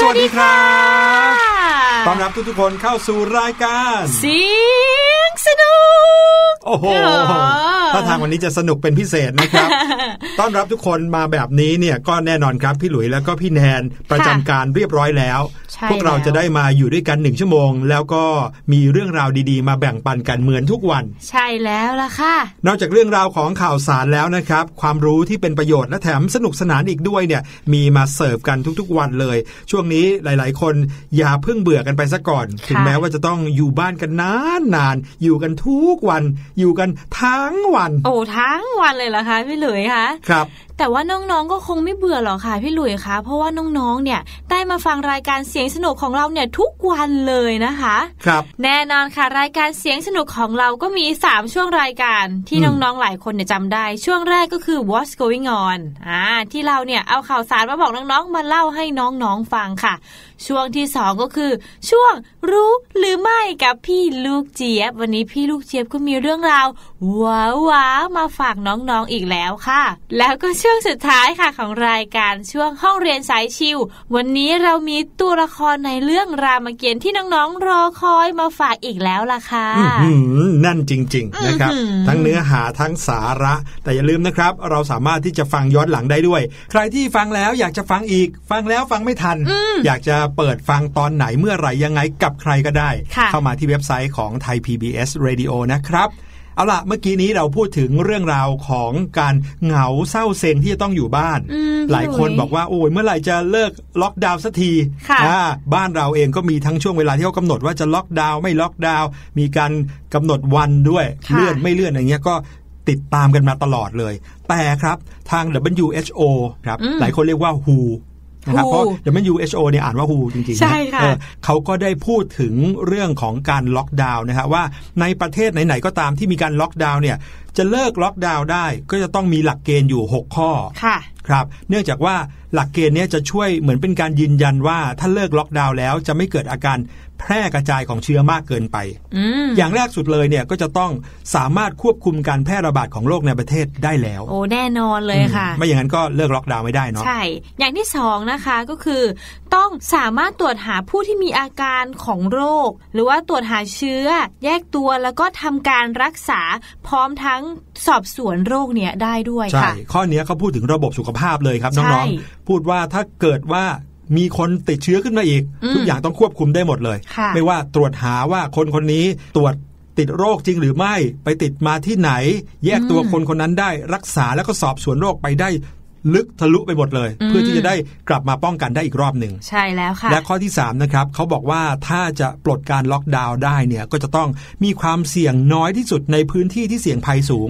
สวัสดีครับสวัสดีครับต้อนรับทุกๆคนเข้าสู่รายการเสียงสนุก โอ้โหอ๋อถ้าทางวันนี้จะสนุกเป็นพิเศษนะครับ ต้อนรับทุกคนมาแบบนี้เนี่ยก็แน่นอนครับพี่หลุยแล้วก็พี่แนนประจำการเรียบร้อยแล้วใช่ พวกเราแล้วจะได้มาอยู่ด้วยกันหนึ่งชั่วโมง แล้วก็มีเรื่องราวดีๆ มาแบ่งปันกันเหมือนทุกวัน ใช่แล้วล่ะค่ะ นอกจากเรื่องราวของข่าวสารแล้วนะครับ ความรู้ที่เป็นประโยชน์และแถมสนุกสนานอีกด้วยเนี่ยมีมาเสิร์ฟกันทุกๆวันเลย ช่วงนี้หลาย ๆ คนอย่าเพิ่งเบื่อกันไปซะก่อน ถึงแม้ว่าจะต้องอยู่บ้านกันนานๆอยู่กันทุกวัน อยู่กันทั้งวัน โอ้ทั้งวันเลยเหรอคะพี่หลุยคะครับ แต่ว่าน้องๆก็คงไม่เบื่อหรอกค่ะพี่หลุยคะเพราะว่าน้องๆเนี่ยได้มาฟังรายการเสียงสนุกของเราเนี่ยทุกวันเลยนะคะครับแน่นอนค่ะรายการเสียงสนุกของเราก็มี 3 ช่วงรายการที่อืมน้องๆหลายคนเนี่ยจำได้ ช่วงแรกก็คือ What's Going On อ่าที่เราเนี่ยเอาข่าวสารมาบอกน้องๆมาเล่าให้น้องๆฟังค่ะ ช่วงที่2ก็คือ ช่วงรู้หรือไม่กับพี่ลูกเจี๊ยบ วันนี้พี่ลูกเจี๊ยบก็มีเรื่องราวว้าวๆมาฝากน้องๆอีกแล้วค่ะ แล้วก็ช่วงสุดท้ายค่ะของรายการช่วงห้องเรียนสายชิว วันนี้เรามีตัวละครในเรื่องรามเกียรติ์ที่น้องๆรอคอยมาฝากอีกแล้วล่ะค่ะอื้อหือแนั่นจริง ๆนะครับอื้อหือทั้งเนื้อหาทั้งสาระ แต่อย่าลืมนะครับ เราสามารถที่จะฟังย้อนหลังได้ด้วย ใครที่ฟังแล้วอยากจะฟังอีก ฟังแล้วฟังไม่ทัน อยากจะเปิดฟังตอนไหนเมื่อไหร่ยังไงกับใครก็ได้ค่ะเข้ามาที่เว็บไซต์ของไทย PBS Radio นะครับเอาล่ะเมื่อกี้นี้เราพูดถึงเรื่องราวของการเหงาเศร้าเซ็งที่จะต้องอยู่บ้านอืมหลายคนพี่หลุยบอกว่าโอ้ยเมื่อไหร่จะเลิกล็อกดาวน์สักทีค่ะอ่าบ้านเราเองก็มีทั้งช่วงเวลาที่เขากำหนดว่าจะล็อกดาวน์ไม่ล็อกดาวน์มีการกำหนดวันด้วยค่ะเลื่อนไม่เลื่อนอะไรเงี้ยก็ติดตามกันมาตลอดเลย แต่ครับทาง WHO ครับอืมหลายคนเรียกว่า WHO นะครับ WHO เพราะ WHO เนี่ยอ่านว่า WHO จริงๆนะใช่ค่ะเออเขาก็ได้พูดถึงเรื่องของการล็อกดาวน์นะฮะว่าในประเทศไหนๆก็ตามที่มีการล็อกดาวน์เนี่ยจะเลิกล็อกดาวน์ได้ก็จะต้องมีหลักเกณฑ์อยู่ 6 ข้อ ค่ะครับ เนื่องจากว่าหลักเกณฑ์เนี้จะช่วยเหมือนเป็นการยืนยันว่าถ้าเลิกล็อกดาวน์แล้วจะไม่เกิดอาการแพร่กระจายของเชื้อมากเกินไปอืมอย่างแรกสุดเลยเนี่ยก็จะต้องสามารถควบคุมการแพร่ระบาดของโรคในประเทศได้แล้ว โอ้แน่นอนเลยค่ะ ไม่อย่างนั้นก็เลิกล็อกดาวน์ไม่ได้เนาะใช่ อย่างที่สองนะคะก็คือ ต้องสามารถตรวจหาผู้ที่มีอาการของโรค หรือว่าตรวจหาเชื้อ แยกตัวแล้วก็ทำการรักษาพร้อมทั้งสอบสวนโรคเนี้ยได้ด้วยใช่ค่ะข้อเนี้ยเขาพูดถึงระบบสุขภาพเลยครับใช่น้องๆ พูดว่าถ้าเกิดว่ามีคนติดเชื้อขึ้นมาอีกอืมทุกอย่างต้องควบคุมได้หมดเลยค่ะไม่ว่าตรวจหาว่าคนคนนี้ตรวจติดโรคจริงหรือไม่ไปติดมาที่ไหน แยกตัวอืมคนคนนั้นได้รักษาแล้วก็สอบสวนโรคไปได้ลึกทะลุไปหมดเลยอืมเพื่อที่จะได้กลับมาป้องกันได้อีกรอบหนึ่งใช่แล้วค่ะ และข้อที่3นะครับเขาบอกว่าถ้าจะปลดการล็อกดาวน์ได้เนี่ยก็จะต้องมีความเสี่ยงน้อยที่สุดในพื้นที่ที่เสี่ยงภัยสูง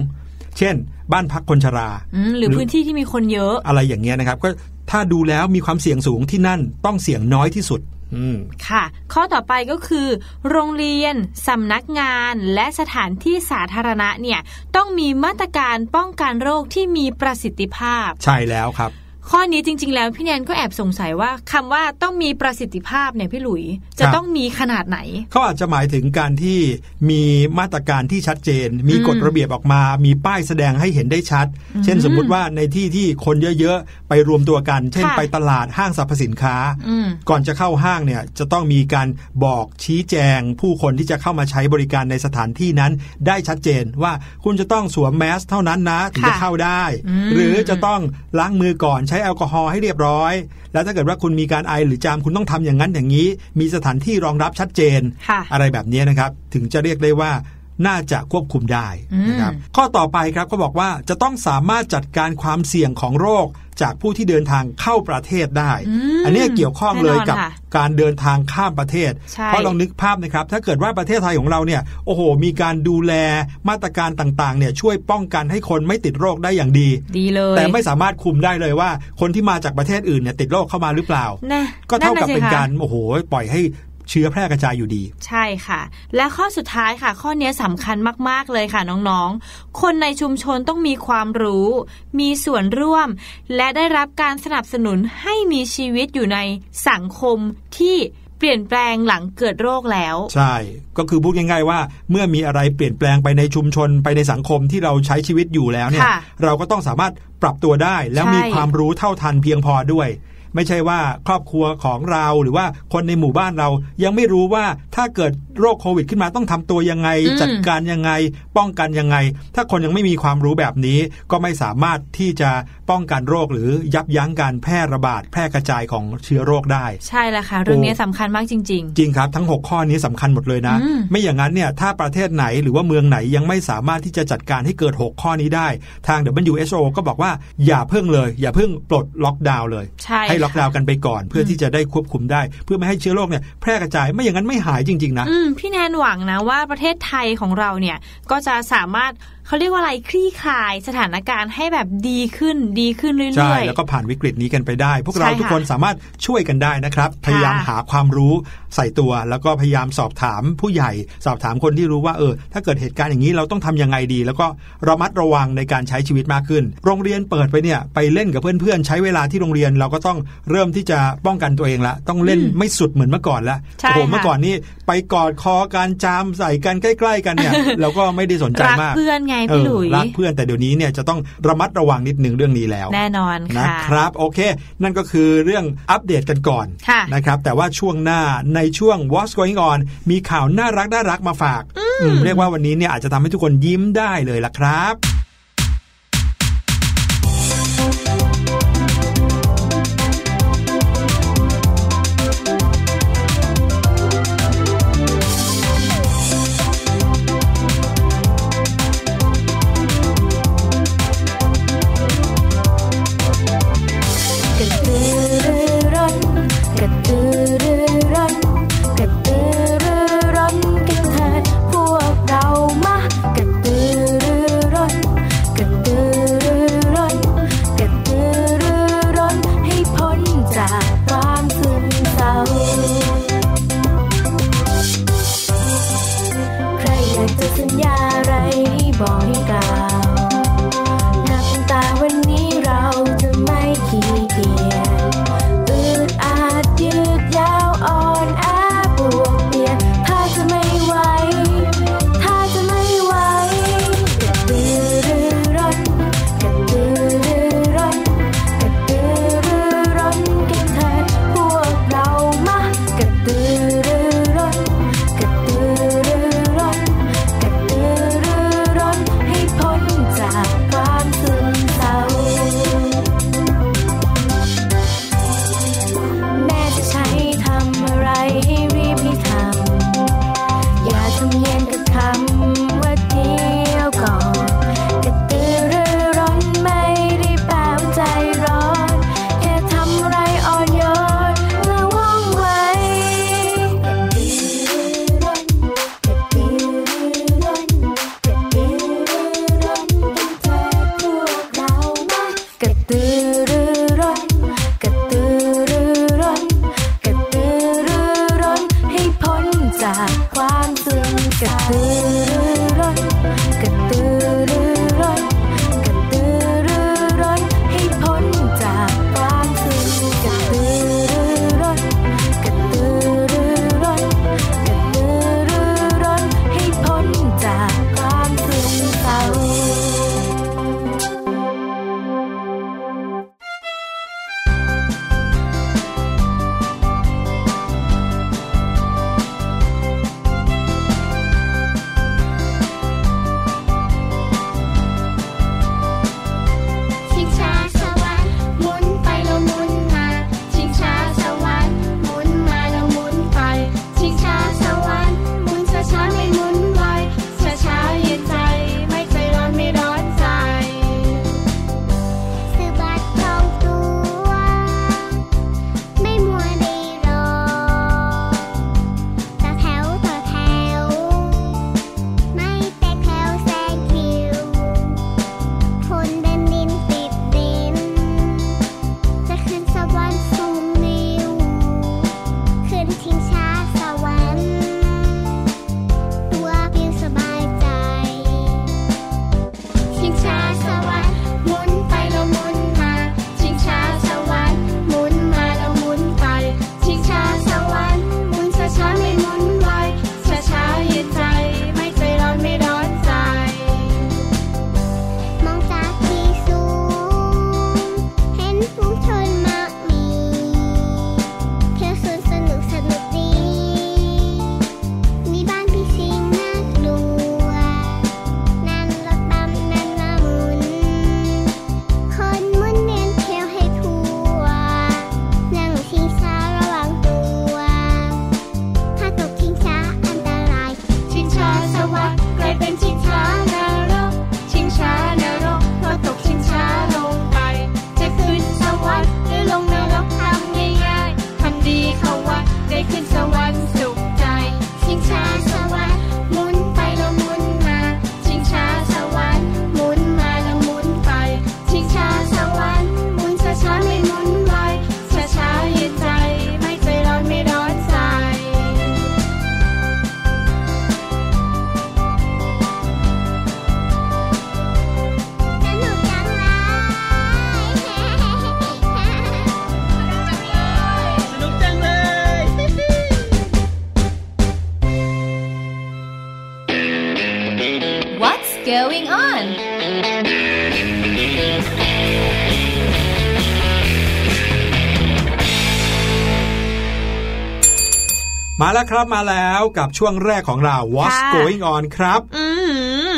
เช่น บ้านพักคนชราอืมหรือพื้นที่ที่มีคนเยอะอะไรอย่างเงี้ยนะครับ ก็ถ้าดูแล้วมีความเสี่ยงสูงที่นั่นต้องเสี่ยงน้อยที่สุดอืมค่ะ ข้อต่อไปก็คือ โรงเรียน สำนักงาน และสถานที่สาธารณะเนี่ยต้องมีมาตรการป้องกันโรคที่มีประสิทธิภาพ ใช่แล้วครับ ข้อนี้จริง ๆ แล้วพี่แนนก็แอบสงสัยว่าคำว่าต้องมีประสิทธิภาพเนี่ยพี่หลุย จะครับต้องมีขนาดไหน เขาอาจจะหมายถึงการที่มีมาตรการที่ชัดเจน มีอืมกฎระเบียบออกมา มีป้ายแสดงให้เห็นได้ชัด เช่นสมมุติว่าในที่ที่คนเยอะ ๆ ไปรวมตัวกัน เช่นค่ะไปตลาดห้างสรรพสินค้าอืมก่อนจะเข้าห้างเนี่ยจะต้องมีการบอกชี้แจง ผู้คนที่จะเข้ามาใช้บริการในสถานที่นั้น ได้ชัดเจนว่าคุณจะต้องสวมแมสเท่านั้นนะถึงจะค่ะเข้าได้อืมหรือจะต้องล้างมือก่อนใช้แอลกอฮอล์ให้เรียบร้อย แล้วถ้าเกิดว่าคุณมีการไอหรือจามคุณต้องทำอย่างนั้นอย่างนี้ มีสถานที่รองรับชัดเจนค่ะอะไรแบบนี้นะครับ ถึงจะเรียกได้ว่า น่าจะควบคุมได้นะครับอืมข้อต่อไปครับก็บอกว่าจะต้องสามารถจัดการความเสี่ยงของโรคจากผู้ที่เดินทางเข้าประเทศได้อืมอันนี้เกี่ยวข้องเลยกับแน่นอนค่ะการเดินทางข้ามประเทศใช่เพราะลองนึกภาพนะครับ ถ้าเกิดว่าประเทศไทยของเราเนี่ย โอ้โห มีการดูแลมาตรการต่างๆ เนี่ยช่วยป้องกันให้คนไม่ติดโรคได้อย่างดี ดีเลย แต่ไม่สามารถคุมได้เลยว่า คนที่มาจากประเทศอื่นเนี่ยติดโรคเข้ามาหรือเปล่านะก็เท่ากับะสิเป็นคะการ โอ้โห ปล่อยให้ เชื้อแพร่กระจายอยู่ดี ใช่ค่ะ และข้อสุดท้ายค่ะ ข้อนี้สำคัญมากๆเลยค่ะน้องๆ คนในชุมชนต้องมีความรู้ มีส่วนร่วม และได้รับการสนับสนุนให้มีชีวิตอยู่ในสังคมที่เปลี่ยนแปลงหลังเกิดโรคแล้ว ใช่ ก็คือพูดง่าย ๆ ว่า เมื่อมีอะไรเปลี่ยนแปลงไปในชุมชนไปในสังคมที่เราใช้ชีวิตอยู่แล้วเนี่ยค่ะเราก็ต้องสามารถปรับตัวได้ แล้วใช่มีความรู้เท่าทันเพียงพอด้วย ไม่ใช่ว่าครอบครัวของเราหรือว่าคนในหมู่บ้านเรา ยังไม่รู้ว่าถ้าเกิดโรคโควิดขึ้นมาต้องทำตัวยังไง จัดการยังไง ป้องกันยังไง ถ้าคนยังไม่มีความรู้แบบนี้ ก็ไม่สามารถที่จะป้องกันโรคหรือยับยั้งการแพร่ระบาด แพร่กระจายของเชื้อโรคได้ ใช่แล้วค่ะเรื่องนี้สำคัญมากจริง ๆ จริงครับ ทั้ง 6 ข้อนี้สำคัญหมดเลยนะ ไม่อย่างนั้นเนี่ยถ้าประเทศไหนหรือว่าเมืองไหนยังไม่สามารถที่จะจัดการให้เกิด 6 ข้อนี้ได้ ทาง WHO ก็บอกว่าอย่าเพิ่งเลย อย่าเพิ่งปลดล็อกดาวน์เลยใช่ให้ล็อกดาวน์กันไปก่อน เพื่อที่จะได้ควบคุมได้ เพื่อไม่ให้เชื้อโรคเนี่ยแพร่กระจายไม่อย่างนั้นไม่หายจริง ๆ นะพี่แนนหวังนะว่าประเทศไทยของเราเนี่ยก็จะสามารถ เขาเรียกว่าอะไรคลี่คลายสถานการณ์ให้แบบดีขึ้นดีขึ้นเรื่อยๆใช่แล้วก็ผ่านวิกฤตนี้กันไปได้ พวกเราใช่ค่ะทุกคนสามารถช่วยกันได้นะครับ พยายามหาความรู้ใส่ตัว แล้วก็พยายามสอบถามผู้ใหญ่ สอบถามคนที่รู้ว่าเออ ถ้าเกิดเหตุการณ์อย่างนี้เราต้องทำยังไงดี แล้วก็ระมัดระวังในการใช้ชีวิตมากขึ้น โรงเรียนเปิดไปเนี่ยไปเล่นกับเพื่อนๆใช้เวลาที่โรงเรียนเราก็ต้องเริ่มที่จะป้องกันตัวเองละต้องเล่นไม่สุดเหมือนเมื่อก่อนละใช่โอ้โหค่ะเมื่อก่อนนี่ไปกอดคอการจามใส่กันใกล้ ๆ กันเนี่ยเราก็ไม่ได้สนใจรักมากเพื่อนไงเอพี่อหลุยรักเพื่อนแต่เดี๋ยวนี้เนี่ยจะต้องระมัดระวังนิดนึงเรื่องนี้แล้ว แน่นอนนะค่ะครับ โอเค นั่นก็คือเรื่องอัปเดตกันก่อนค่ะนะครับ แต่ว่าช่วงหน้าในช่วง What's Going On มีข่าวน่ารักน่ารักมาฝากอืมเรียกว่าวันนี้เนี่ยอาจจะทำให้ทุกคนยิ้มได้เลยล่ะครับ มาแล้วครับมาแล้วกับช่วงแรกของเรา What's ค่ะ going on ครับ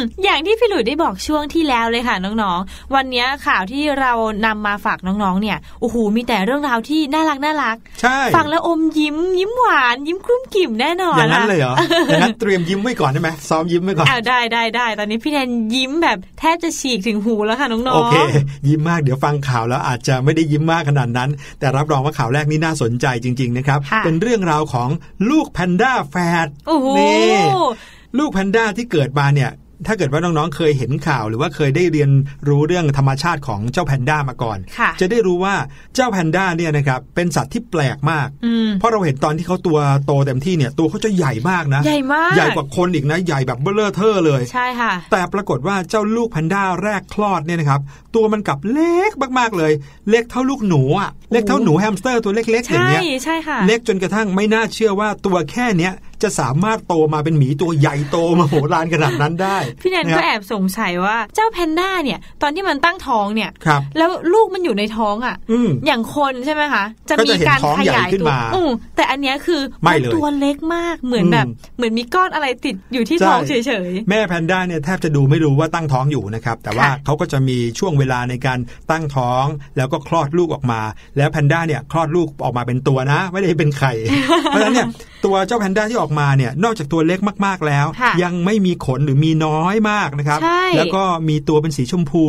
อืมอย่างที่พี่หลุยได้บอกช่วงที่แล้วเลยค่ะน้องๆ วันนี้ข่าวที่เรานำมาฝากน้องๆ เนี่ย โอ้โห มีแต่เรื่องราวที่น่ารักน่ารัก ใช่ ฟังแล้วอมยิ้ม ยิ้มหวาน ยิ้มกลุ้มกิ่มแน่นอนอย่างนั้นะเลยเหรอ อย่างนั้นเตรียมยิ้มไว้ก่อนได้ไหมซ้อมยิ้มไว้ก่อนอ้าวได้ได้ได้ ตอนนี้พี่แทนยิ้มแบบแทบจะฉีกถึงหูแล้วค่ะน้องๆ โอเค ยิ้มมาก เดี๋ยวฟังข่าวแล้วอาจจะไม่ได้ยิ้มมากขนาดนั้น แต่รับรองว่าข่าวแรกนี่น่าสนใจจริง ๆ นะครับค่ะเป็นเรื่องราวของลูกแพนด้าแฝด โอ้โหนี่ลูกแพนด้าที่เกิดมาเนี่ย ถ้าเกิดว่าน้องๆ เคยเห็นข่าวหรือว่าเคยได้เรียนรู้เรื่องธรรมชาติของเจ้าแพนด้ามาก่อนค่ะจะได้รู้ว่าเจ้าแพนด้าเนี่ยนะครับเป็นสัตว์ที่แปลกมากอืมเพราะเราเห็นตอนที่เขาตัวโตเต็มที่เนี่ยตัวเขาจะใหญ่มากนะ ใหญ่มาก ใหญ่กว่าคนอีกนะ ใหญ่แบบเบ้อเร่อเท่อเลย ใช่ค่ะ แต่ปรากฏว่าเจ้าลูกแพนด้าแรกคลอดเนี่ยนะครับตัวมันกลับเล็กมากๆเลย เล็กเท่าลูกหนูอะเล็กเท่าหนูแฮมสเตอร์ตัวเล็กๆอย่างใช่เงี้ยใช่ค่ะ เล็กจนกระทั่งไม่น่าเชื่อว่าตัวแค่เนี้ย จะสามารถโตมาเป็นหมีตัวใหญ่โตมโหฬารขนาดนั้นได้ พี่แนนคก็รับแอบสงสัยว่าเจ้าแพนด้าเนี่ย ตอนที่มันตั้งท้องเนี่ยครับแล้วลูกมันอยู่ในท้องอะอืมอย่างคนใช่ไหมคะจะก็มีจะเห็นการท้องขใหญ่ยายขึ้นตัวมาอืมแต่อันเนี้ยคือไม่เลยตัวเล็กมากเหมือนอืมแบบเหมือนมีก้อนอะไรติดอยู่ที่ใช่ท้องเฉยแม่แพนด้าเนี่ยแทบจะดูไม่รู้ว่าตั้งท้องอยู่นะครับ แต่ว่าค่ะเขาก็จะมีช่วงเวลาในการตั้งท้อง แล้วก็คลอดลูกออกมา แล้วแพนด้าเนี่ยคลอดลูกออกมาเป็นตัวนะ ไม่ได้เป็นไข่เพราะฉะนั้นเนี่ย ตัวเจ้าแพนด้าที่ออกมาเนี่ยนอกจากตัวเล็กมากๆแล้วค่ะยังไม่มีขนหรือมีน้อยมากนะครับใช่แล้วก็มีตัวเป็นสีชมพู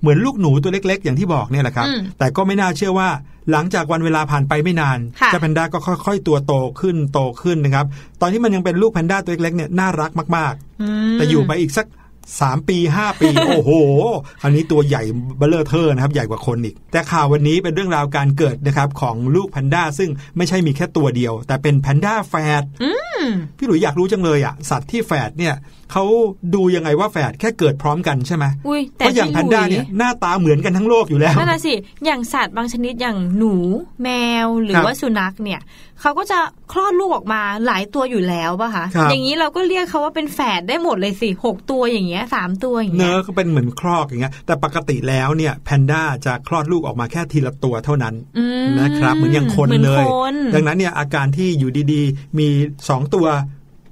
เหมือนลูกหนูตัวเล็ก ๆ อย่างที่บอกเนี่ยแหละครับอืมแต่ก็ไม่น่าเชื่อว่าหลังจากวันเวลาผ่านไปไม่นานค่ะเจ้าแพนด้าก็ค่อย ๆ ตัวโตขึ้นโตขึ้นนะครับ ตอนที่มันยังเป็นลูกแพนด้าตัวเล็กๆเนี่ยน่ารักมากๆอืมแต่อยู่ไปอีกสัก สามปีห้าปี โอ้โหอันนี้ตัวใหญ่เบ้อเร่อเท่อนะครับ ใหญ่กว่าคนอีก แต่ข่าววันนี้เป็นเรื่องราวการเกิดนะครับ ของลูกแพนด้าซึ่งไม่ใช่มีแค่ตัวเดียว แต่เป็นแพนด้าแฝด พี่หลุยอยากรู้จังเลยอะสัตว์ที่แฝดเนี่ยเขาดูยังไงว่าแฝดแค่เกิดพร้อมกันใช่ไหมอุ้ยเพแต่เพราะอย่างแพนด้าเนี่ยหน้าตาเหมือนกันทั้งโลกอยู่แล้วนั่นน่ะสิอย่างสัตว์บางชนิดอย่างหนู แมวหรืครัอบว่าสุนัขเนี่ยเขาก็จะคลอดลูกออกมาหลายตัวอยู่แล้วป่ะคะครับอย่างนี้เราก็เรียกเขาว่าเป็นแฝดได้หมดเลยสิหกตัวอย่างเงี้ยสามตัวอย่างเนื้เงี้อยก็เป็นเหมือนคลอกอย่างเงี้ยแต่ปกติแล้วเนี่ยแพนด้าจะคลอดลูกออกมาแค่ทีละตัวเท่านั้นอืมนะครับเหมือนอย่างคนหมือเลยคนดังนั้นเนี่ยอาการที่อยู่ดีๆ มี 2 ตัว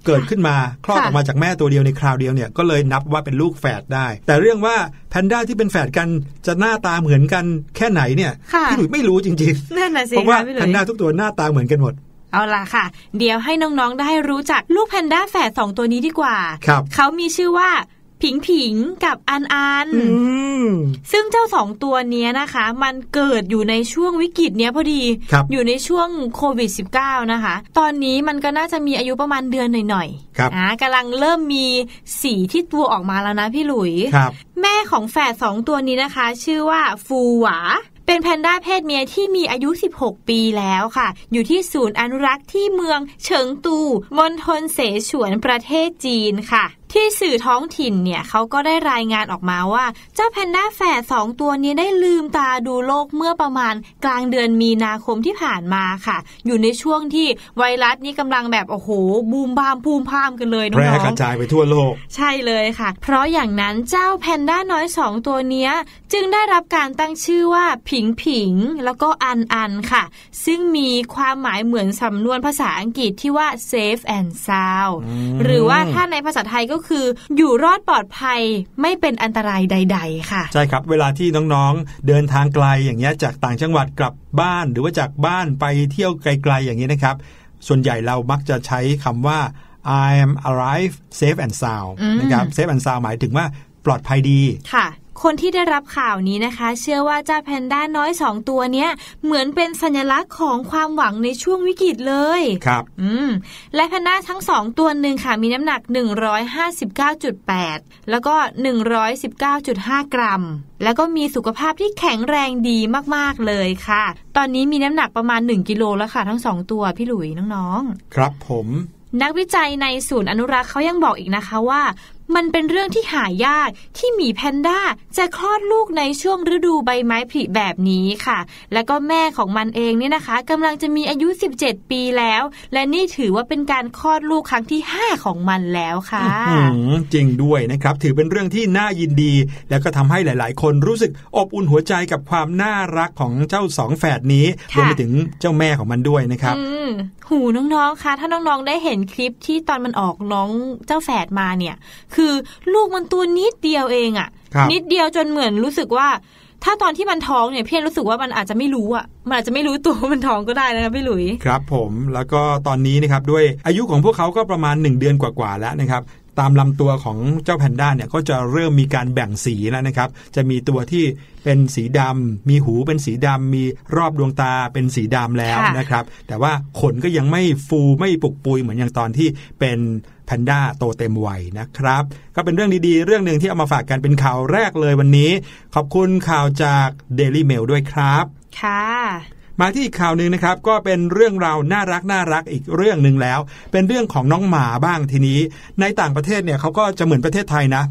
เกิดขึ้นมาคลอดค่ะออกมาจากแม่ตัวเดียวในคราวเดียวเนี่ยก็เลยนับว่าเป็นลูกแฝดได้ แต่เรื่องว่าแพนด้าที่เป็นแฝดกันจะหน้าตาเหมือนกันแค่ไหนเนี่ยค่ะพี่หลุยไม่รู้จริงนั่นน่ะๆสิเพราะว่าค่ะพี่หแพลุนยด้าทุกตัวหน้าตาเหมือนกันหมดเอาล่ะค่ะ เดี๋ยวให้น้องๆได้รู้จักลูกแพนด้าแฝดสองตัวนี้ดีกว่าครับเขามีชื่อว่า ผิงผิงกับอันอันอืมซึ่งเจ้าสองตัวเนี้ยนะคะ มันเกิดอยู่ในช่วงวิกฤตเนี้ยพอดีครับอยู่ในช่วงโควิด -19 นะคะ ตอนนี้มันก็น่าจะมีอายุประมาณเดือนหน่อยครับๆอ่ากำลังเริ่มมีสีที่ตัวออกมาแล้วนะพี่หลุยครับแม่ของแฝดสองตัวนี้นะคะ ชื่อว่าฟูหวาเป็นแพนด้าเพศเมียที่มีอายุ 16 ปีแล้วค่ะ อยู่ที่ศูนย์อนุรักษ์ที่เมืองเฉิงตู มณฑลเสฉวนประเทศจีนค่ะที่สื่อท้องถิ่นเนี่ยเขาก็ได้รายงานออกมาว่า เจ้าแพนด้าแฝดสองตัวนี้ได้ลืมตาดูโลกเมื่อประมาณกลางเดือนมีนาคมที่ผ่านมาค่ะ อยู่ในช่วงที่ไวรัสนี้กำลังแบบโอ้โห บูมบามพูมพามกันเลยน้แพร่องกระๆจายไปทั่วโลก ใช่เลยค่ะ เพราะอย่างนั้นเจ้าแพนด้าน้อยสองตัวเนี้ยจึงได้รับการตั้งชื่อว่าผิงผิงแล้วก็อันอันค่ะ ซึ่งมีความหมายเหมือนสำนวนภาษาอังกฤษที่ว่า safe and sound อืมหรือว่าถ้าในภาษาไทยก็คือ อยู่รอดปลอดภัยไม่เป็นอันตรายใด ๆ ค่ะ ใช่ครับ เวลาที่น้องๆ เดินทางไกลอย่างเงี้ยจากต่างจังหวัดกลับบ้าน หรือว่าจากบ้านไปเที่ยวไกลๆอย่างนี้นะครับ ส่วนใหญ่เรามักจะใช้คำว่า I am arrive safe and sound อืมนะครับ safe and sound หมายถึงว่าปลอดภัยดี ค่ะคนที่ได้รับข่าวนี้นะคะ เชื่อว่าเจ้าแพนด้าน้อยสองตัวเนี้ยเหมือนเป็นสัญลักษณ์ของความหวังในช่วงวิกฤตเลยครับ อืมและแพนด้าทั้งสองตัวหนึ่งค่ะมีน้ำหนัก 159.8 แล้วก็ 119.5 กรัม แล้วก็มีสุขภาพที่แข็งแรงดีมากๆเลยค่ะ ตอนนี้มีน้ำหนักประมาณ 1 กิโลแล้วค่ะ ทั้งสองตัวพี่หลุยน้องครับผมๆนักวิจัยในศูนย์อนุรักษ์เขายังบอกอีกนะคะว่า มันเป็นเรื่องที่หายากที่หมีแพนด้าจะคลอดลูกในช่วงฤดูใบไม้ผลิแบบนี้ค่ะ แล้วก็แม่ของมันเองเนี่ยนะคะกำลังจะมีอายุ 17 ปีแล้ว และนี่ถือว่าเป็นการคลอดลูกครั้งที่ 5 ของมันแล้วค่ะอืมจริงด้วยนะครับ ถือเป็นเรื่องที่น่ายินดี แล้วก็ทำให้หลาย ๆ คนรู้สึกอบอุ่นหัวใจกับความน่ารักของเจ้าสองแฝดนี้รค่ะวมไปถึงเจ้าแม่ของมันด้วยนะครับอืมหูน้องๆคะถ้าน้องๆได้เห็นคลิปที่ตอนมันออกน้องเจ้าแฝดมาเนี่ยคือลูกมันตัวนิดเดียวเองอะครับนิดเดียวจนเหมือนรู้สึกว่า ถ้าตอนที่มันท้องเนี่ยเพี่อนรู้สึกว่ามันอาจจะไม่รู้อะมันอาจจะไม่รู้ตัวว่ามันท้องก็ได้นะคะพี่หลุยครับ ผมแล้วก็ตอนนี้นะครับด้วยอายุของพวกเขาก็ประมาณ 1 เดือนกว่าๆแล้วนะครับตามลำตัวของเจ้าแพนด้าเนี่ยก็จะเริ่มมีการแบ่งสีแล้วนะครับ จะมีตัวที่เป็นสีดำมีหูเป็นสีดำมีรอบดวงตาเป็นสีดำแล้วค่ะนะครับ แต่ว่าขนก็ยังไม่ฟูไม่ปุกปุยเหมือนอย่างตอนที่เป็น แพนด้าโตเต็มวัยนะครับ ก็เป็นเรื่องดีๆ เรื่องหนึ่งที่เอามาฝากกันเป็นข่าวแรกเลยวันนี้ ขอบคุณข่าวจาก Daily Mail ด้วยครับ ค่ะมาที่อีกข่าวหนึ่งนะครับก็เป็นเรื่องราวน่ารักน่ารักอีกเรื่องหนึ่งแล้ว เป็นเรื่องของน้องหมาบ้างทีนี้ ในต่างประเทศเนี่ยเขาก็จะเหมือนประเทศไทยนะ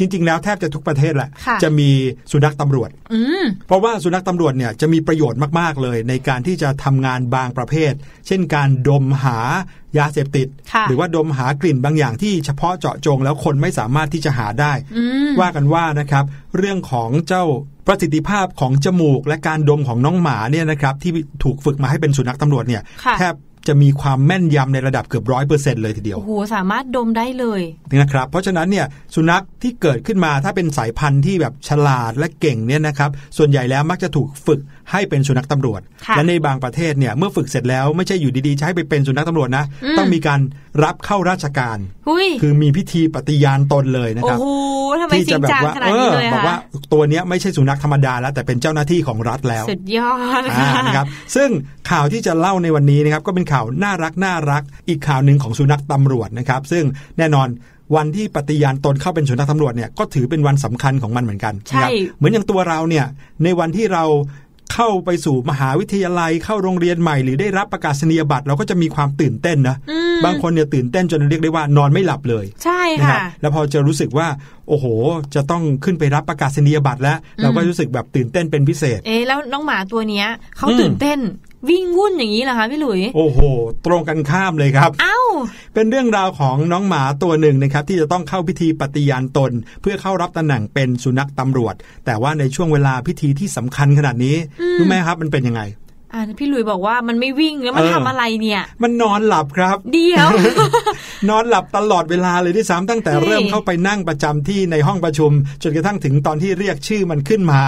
จริง ๆ แล้วแทบจะทุกประเทศแหละค่ะจะมีสุนัขตำรวจอืมเพราะว่าสุนัขตำรวจเนี่ยจะมีประโยชน์มากๆเลย ในการที่จะทำงานบางประเภท เช่นการดมหายาเสพติดค่ะหรือว่าดมหากลิ่นบางอย่างที่เฉพาะเจาะจง แล้วคนไม่สามารถที่จะหาได้อืมว่ากันว่านะครับ เรื่องของเจ้าประสิทธิภาพของจมูกและการดมของน้องหมาเนี่ยนะครับที่ถูกฝึกมาให้เป็นสุนัขตำรวจเนี่ยค่ะแทบ จะมีความแม่นยำในระดับเกือบร้อยเปอร์เซ็นเลยทีเดียว โอ้โห สามารถดมได้เลยนะครับ เพราะฉะนั้นเนี่ยสุนัขที่เกิดขึ้นมาถ้าเป็นสายพันธุ์ที่แบบฉลาดและเก่งเนี่ยนะครับส่วนใหญ่แล้วมักจะถูกฝึกให้เป็นสุนัขตำรวจค่ะและในบางประเทศเนี่ยเมื่อฝึกเสร็จแล้วไม่ใช่อยู่ดีๆจะให้ไปเป็นสุนัขตำรวจนะอืมต้องมีการรับเข้าราชการหุยคือมีพิธีปฏิญาณตนเลยนะโอ้ครับโหทำไมที่จริจะงแบบจังว่าขนาดเอนี้อเลยอะบอกว่าคะตัวเนี้ยไม่ใช่สุนัขธรรมดาแล้ว แต่เป็นเจ้าหน้าที่ของรัฐแล้วสุดยอดอ่าค่ะนะครับ ซึ่งข่าวที่จะเล่าในวันนี้นะครับก็เป็นข่าวน่ารักน่ารัก อีกข่าวหนึ่งของสุนัขตำรวจนะครับ ซึ่งแน่นอนวันที่ปฏิญาณตนเข้าเป็นสุนัขตำรวจเนี่ยก็ถือเป็นวันสำคัญของมันเหมือนกันใช่นะครับเหมือนอย่างตัวเราเนี่ยในวันที่เรา เข้าไปสู่มหาวิทยาลัยเข้าโรงเรียนใหม่หรือได้รับประกาศนียบัตรเราก็จะมีความตื่นเต้นนะอืมบางคนเนี่ยตื่นเต้นจนเรียกได้ว่านอนไม่หลับเลย ใช่นะครัค่ะบแล้วพอจะรู้สึกว่าโอ้โห จะต้องขึ้นไปรับประกาศนียบัตรแล้ว เราก็รู้สึกแบบตื่นเต้นเป็นพิเศษ เอ๊ะแล้วน้องหมาตัวเนี้ยเขาอืมตื่นเต้น วิ่งวุ่นอย่างนี้เหรอคะพี่หลุย โอ้โห ตรงกันข้ามเลยครับเอ้าเป็นเรื่องราวของน้องหมาตัวหนึ่งนะครับที่จะต้องเข้าพิธีปฏิญาณตน เพื่อเข้ารับตำแหน่งเป็นสุนัขตำรวจ แต่ว่าในช่วงเวลาพิธีที่สำคัญขนาดนี้อืมรู้ไหมครับมันเป็นยังไงอ่าพี่หลุยบอกว่ามันไม่วิ่งแล้วมันเออทำอะไรเนี่ย มันนอนหลับครับ เดียวนอนหลับตลอดเวลาเลยที่ซ้ำตั้งแต่เฮ้ยเริ่มเข้าไปนั่งประจำที่ในห้องประชุม จนกระทั่งถึงตอนที่เรียกชื่อมันขึ้นมา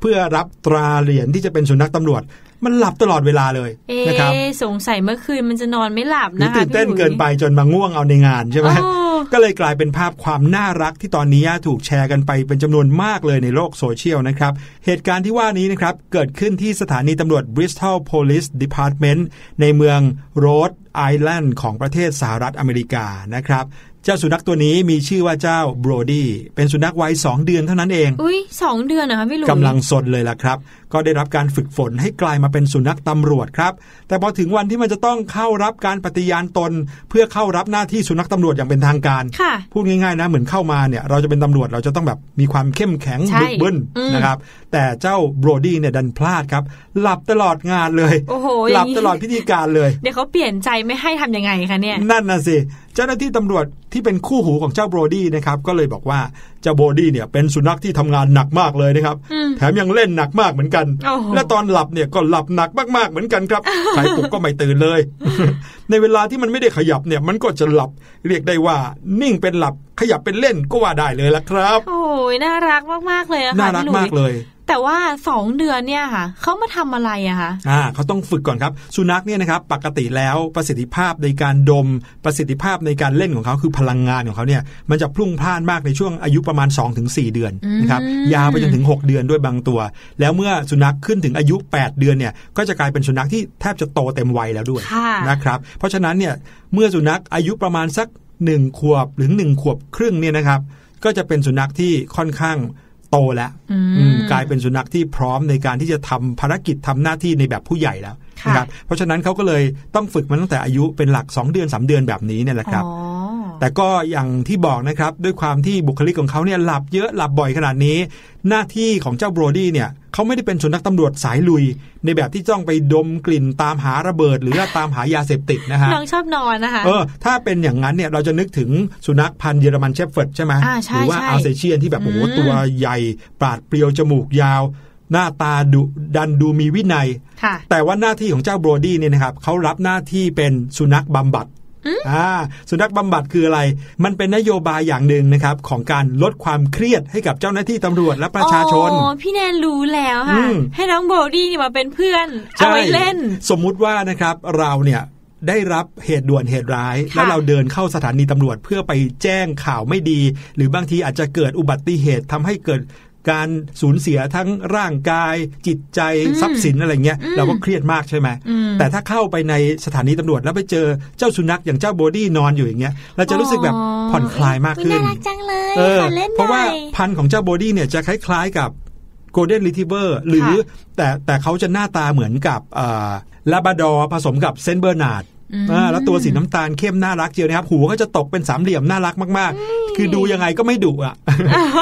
เพื่อรับตราเหรียญที่จะเป็นสุนัขตำรวจ มันหลับตลอดเวลาเลยเอ๊นะครับะสงสัยเมื่อคืนมันจะนอนไม่หลับหรือนะคะตื่นเต้นพี่หลุยเกินไปจนมาง่วงเอาในงานใช่ไหมโอ้ก็เลยกลายเป็นภาพความน่ารักที่ตอนนี้ถูกแชร์กันไปเป็นจำนวนมากเลยในโลกโซเชียลนะครับ เหตุการณ์ที่ว่านี้นะครับ เกิดขึ้นที่สถานีตำรวจ Bristol Police Department ในเมืองโรดไอแลนด์ของประเทศสหรัฐอเมริกานะครับเจ้าสุนัขตัวนี้มีชื่อว่าเจ้าโบรดี้เป็นสุนัขวัย2เดือนเท่านั้นเอง อุ้ยสองเดือนนะคะพี่หลุยกำลังสนเลยล่ะครับ ก็ได้รับการฝึกฝนให้กลายมาเป็นสุนัขตำรวจครับ แต่พอถึงวันที่มันจะต้องเข้ารับการปฏิญาณตน เพื่อเข้ารับหน้าที่สุนัขตำรวจอย่างเป็นทางการค่ะพูดง่ายๆนะเหมือนเข้ามาเนี่ย เราจะเป็นตำรวจเราจะต้องแบบมีความเข้มแข็งใช่บึกบึนอืมนะครับ แต่เจ้าโบรดี้เนี่ยดันพลาดครับ หลับตลอดงานเลยโอ้โหหลับอย่างนี้ตลอดพิธีการเลยเดี๋ยวเขาเปลี่ยนใจไม่ให้ทำยังไงคะเนี่ยนั่นน่ะสิ เจ้าหน้าที่ตำรวจที่เป็นคู่หูของเจ้าโบรดี้นะครับก็เลยบอกว่าเจ้าโบรดี้เนี่ยเป็นสุนัขที่ทำงานหนักมากเลยนะครับอืมแถมยังเล่นหนักมากเหมือนกันโอ้โหและตอนหลับเนี่ยก็หลับหนักมากๆเหมือนกันครับใครปลุกก็ไม่ตื่นเลย ในเวลาที่มันไม่ได้ขยับเนี่ยมันก็จะหลับเรียกได้ว่านิ่งเป็นหลับขยับเป็นเล่นก็ว่าได้เลยละครับ โอ้ยน่ารักมากๆเลยอะค่ะน่ารักพี่หลุมายกเลย แต่ว่าสองเดือนเนี่ยค่ะเขามาทำอะไรอะคะอ่าเขาต้องฝึกก่อนครับ สุนัขเนี่ยนะครับปกติแล้วประสิทธิภาพในการดมประสิทธิภาพในการเล่นของเขาคือพลังงานของเขาเนี่ยมันจะพลุ่งพล่านมากในช่วงอายุประมาณ 2-4 เดือนนะครับยาวไปจนถึง 6 เดือนด้วยบางตัว แล้วเมื่อสุนัขขึ้นถึงอายุ 8 เดือนเนี่ยก็จะกลายเป็นสุนัขที่แทบจะโตเต็มวัยแล้วด้วยค่ะนะครับเพราะฉะนั้นเนี่ยเมื่อสุนัขอายุประมาณสัก1ขวบหรือ1ขวบครึ่งเนี่ยนะครับก็จะเป็นสุนัขที่ค่อนข้าง โตแล้วอืมอืมกลายเป็นสุนัขที่พร้อมในการที่จะทำภารกิจทำหน้าที่ในแบบผู้ใหญ่แล้วค่ะนะครับเพราะฉะนั้นเขาก็เลยต้องฝึกมันตั้งแต่อายุเป็นหลัก 2 เดือน 3 เดือนแบบนี้เนี่ยแหละครับอ๋อ แต่ก็อย่างที่บอกนะครับด้วยความที่บุคลิกของเขาเนี่ยหลับเยอะหลับบ่อยขนาดนี้ หน้าที่ของเจ้าโบรดี้เนี่ยเขาไม่ได้เป็นสุนัขตำรวจสายลุย ในแบบที่ต้องไปดมกลิ่นตามหาระเบิด หรือว่าตามหายาเสพติดนะฮะน้องชอบนอนนะคะเออถ้าเป็นอย่างนั้นเนี่ยเราจะนึกถึงสุนัขพันธุ์เยอรมันเชฟเฟิร์ดใช่ไหมอ่าใช่หรือว่าใช่อัลเซเชียนที่แบบโอ้โหอืมตัวใหญ่ ปราดเปรียวจมูกยาวหน้าตาดุดันดูมีวินัยค่ะแต่ว่าหน้าที่ของเจ้าโบรดี้เนี่ยนะครับเขารับหน้าที่เป็นสุนัขบำบัด อ่าสุนัขบำบัดคืออะไร มันเป็นนโยบายอย่างหนึ่งนะครับ ของการลดความเครียดให้กับเจ้าหน้าที่ตำรวจและประชาชนโอ้พี่แนนรู้แล้วค่ะอืมให้น้องโบรดี้นี่มาเป็นเพื่อนเอาไว้เล่น สมมุติว่านะครับเราเนี่ยได้รับเหตุด่วนเหตุร้ายค่ะแล้วเราเดินเข้าสถานีตำรวจเพื่อไปแจ้งข่าวไม่ดี หรือบางทีอาจจะเกิดอุบัติเหตุทำให้เกิด การสูญเสียทั้งร่างกาย จิตใจทรัพย์สินอะไรเงี้ยเราก็เครียดมากใช่ไหมอืมแต่ถ้าเข้าไปในสถานีตำรวจแล้วไปเจอเจ้าสุนัขอย่างเจ้าโบรดี้นอนอยู่อย่างเงี้ยเราจะรู้สึกแบบผ่อนคลายมากขึ้นน่ารักจังเลยเออขอเล่นหน่อยเพราะว่าพันธุ์ของเจ้าโบรดี้เนี่ยจะคล้ายๆกับโกลเด้นรีทรีฟเวอร์หรือค่ะแต่แต่เขาจะหน้าตาเหมือนกับลาบราดอร์ผสมกับเซนต์เบอร์นาร์ด อืมอ่าแล้วตัวสีน้ำตาลเข้มน่ารักเชียวนะครับ หูก็จะตกเป็นสามเหลี่ยมน่ารักมากๆ คือดูยังไงก็ไม่ดุอะ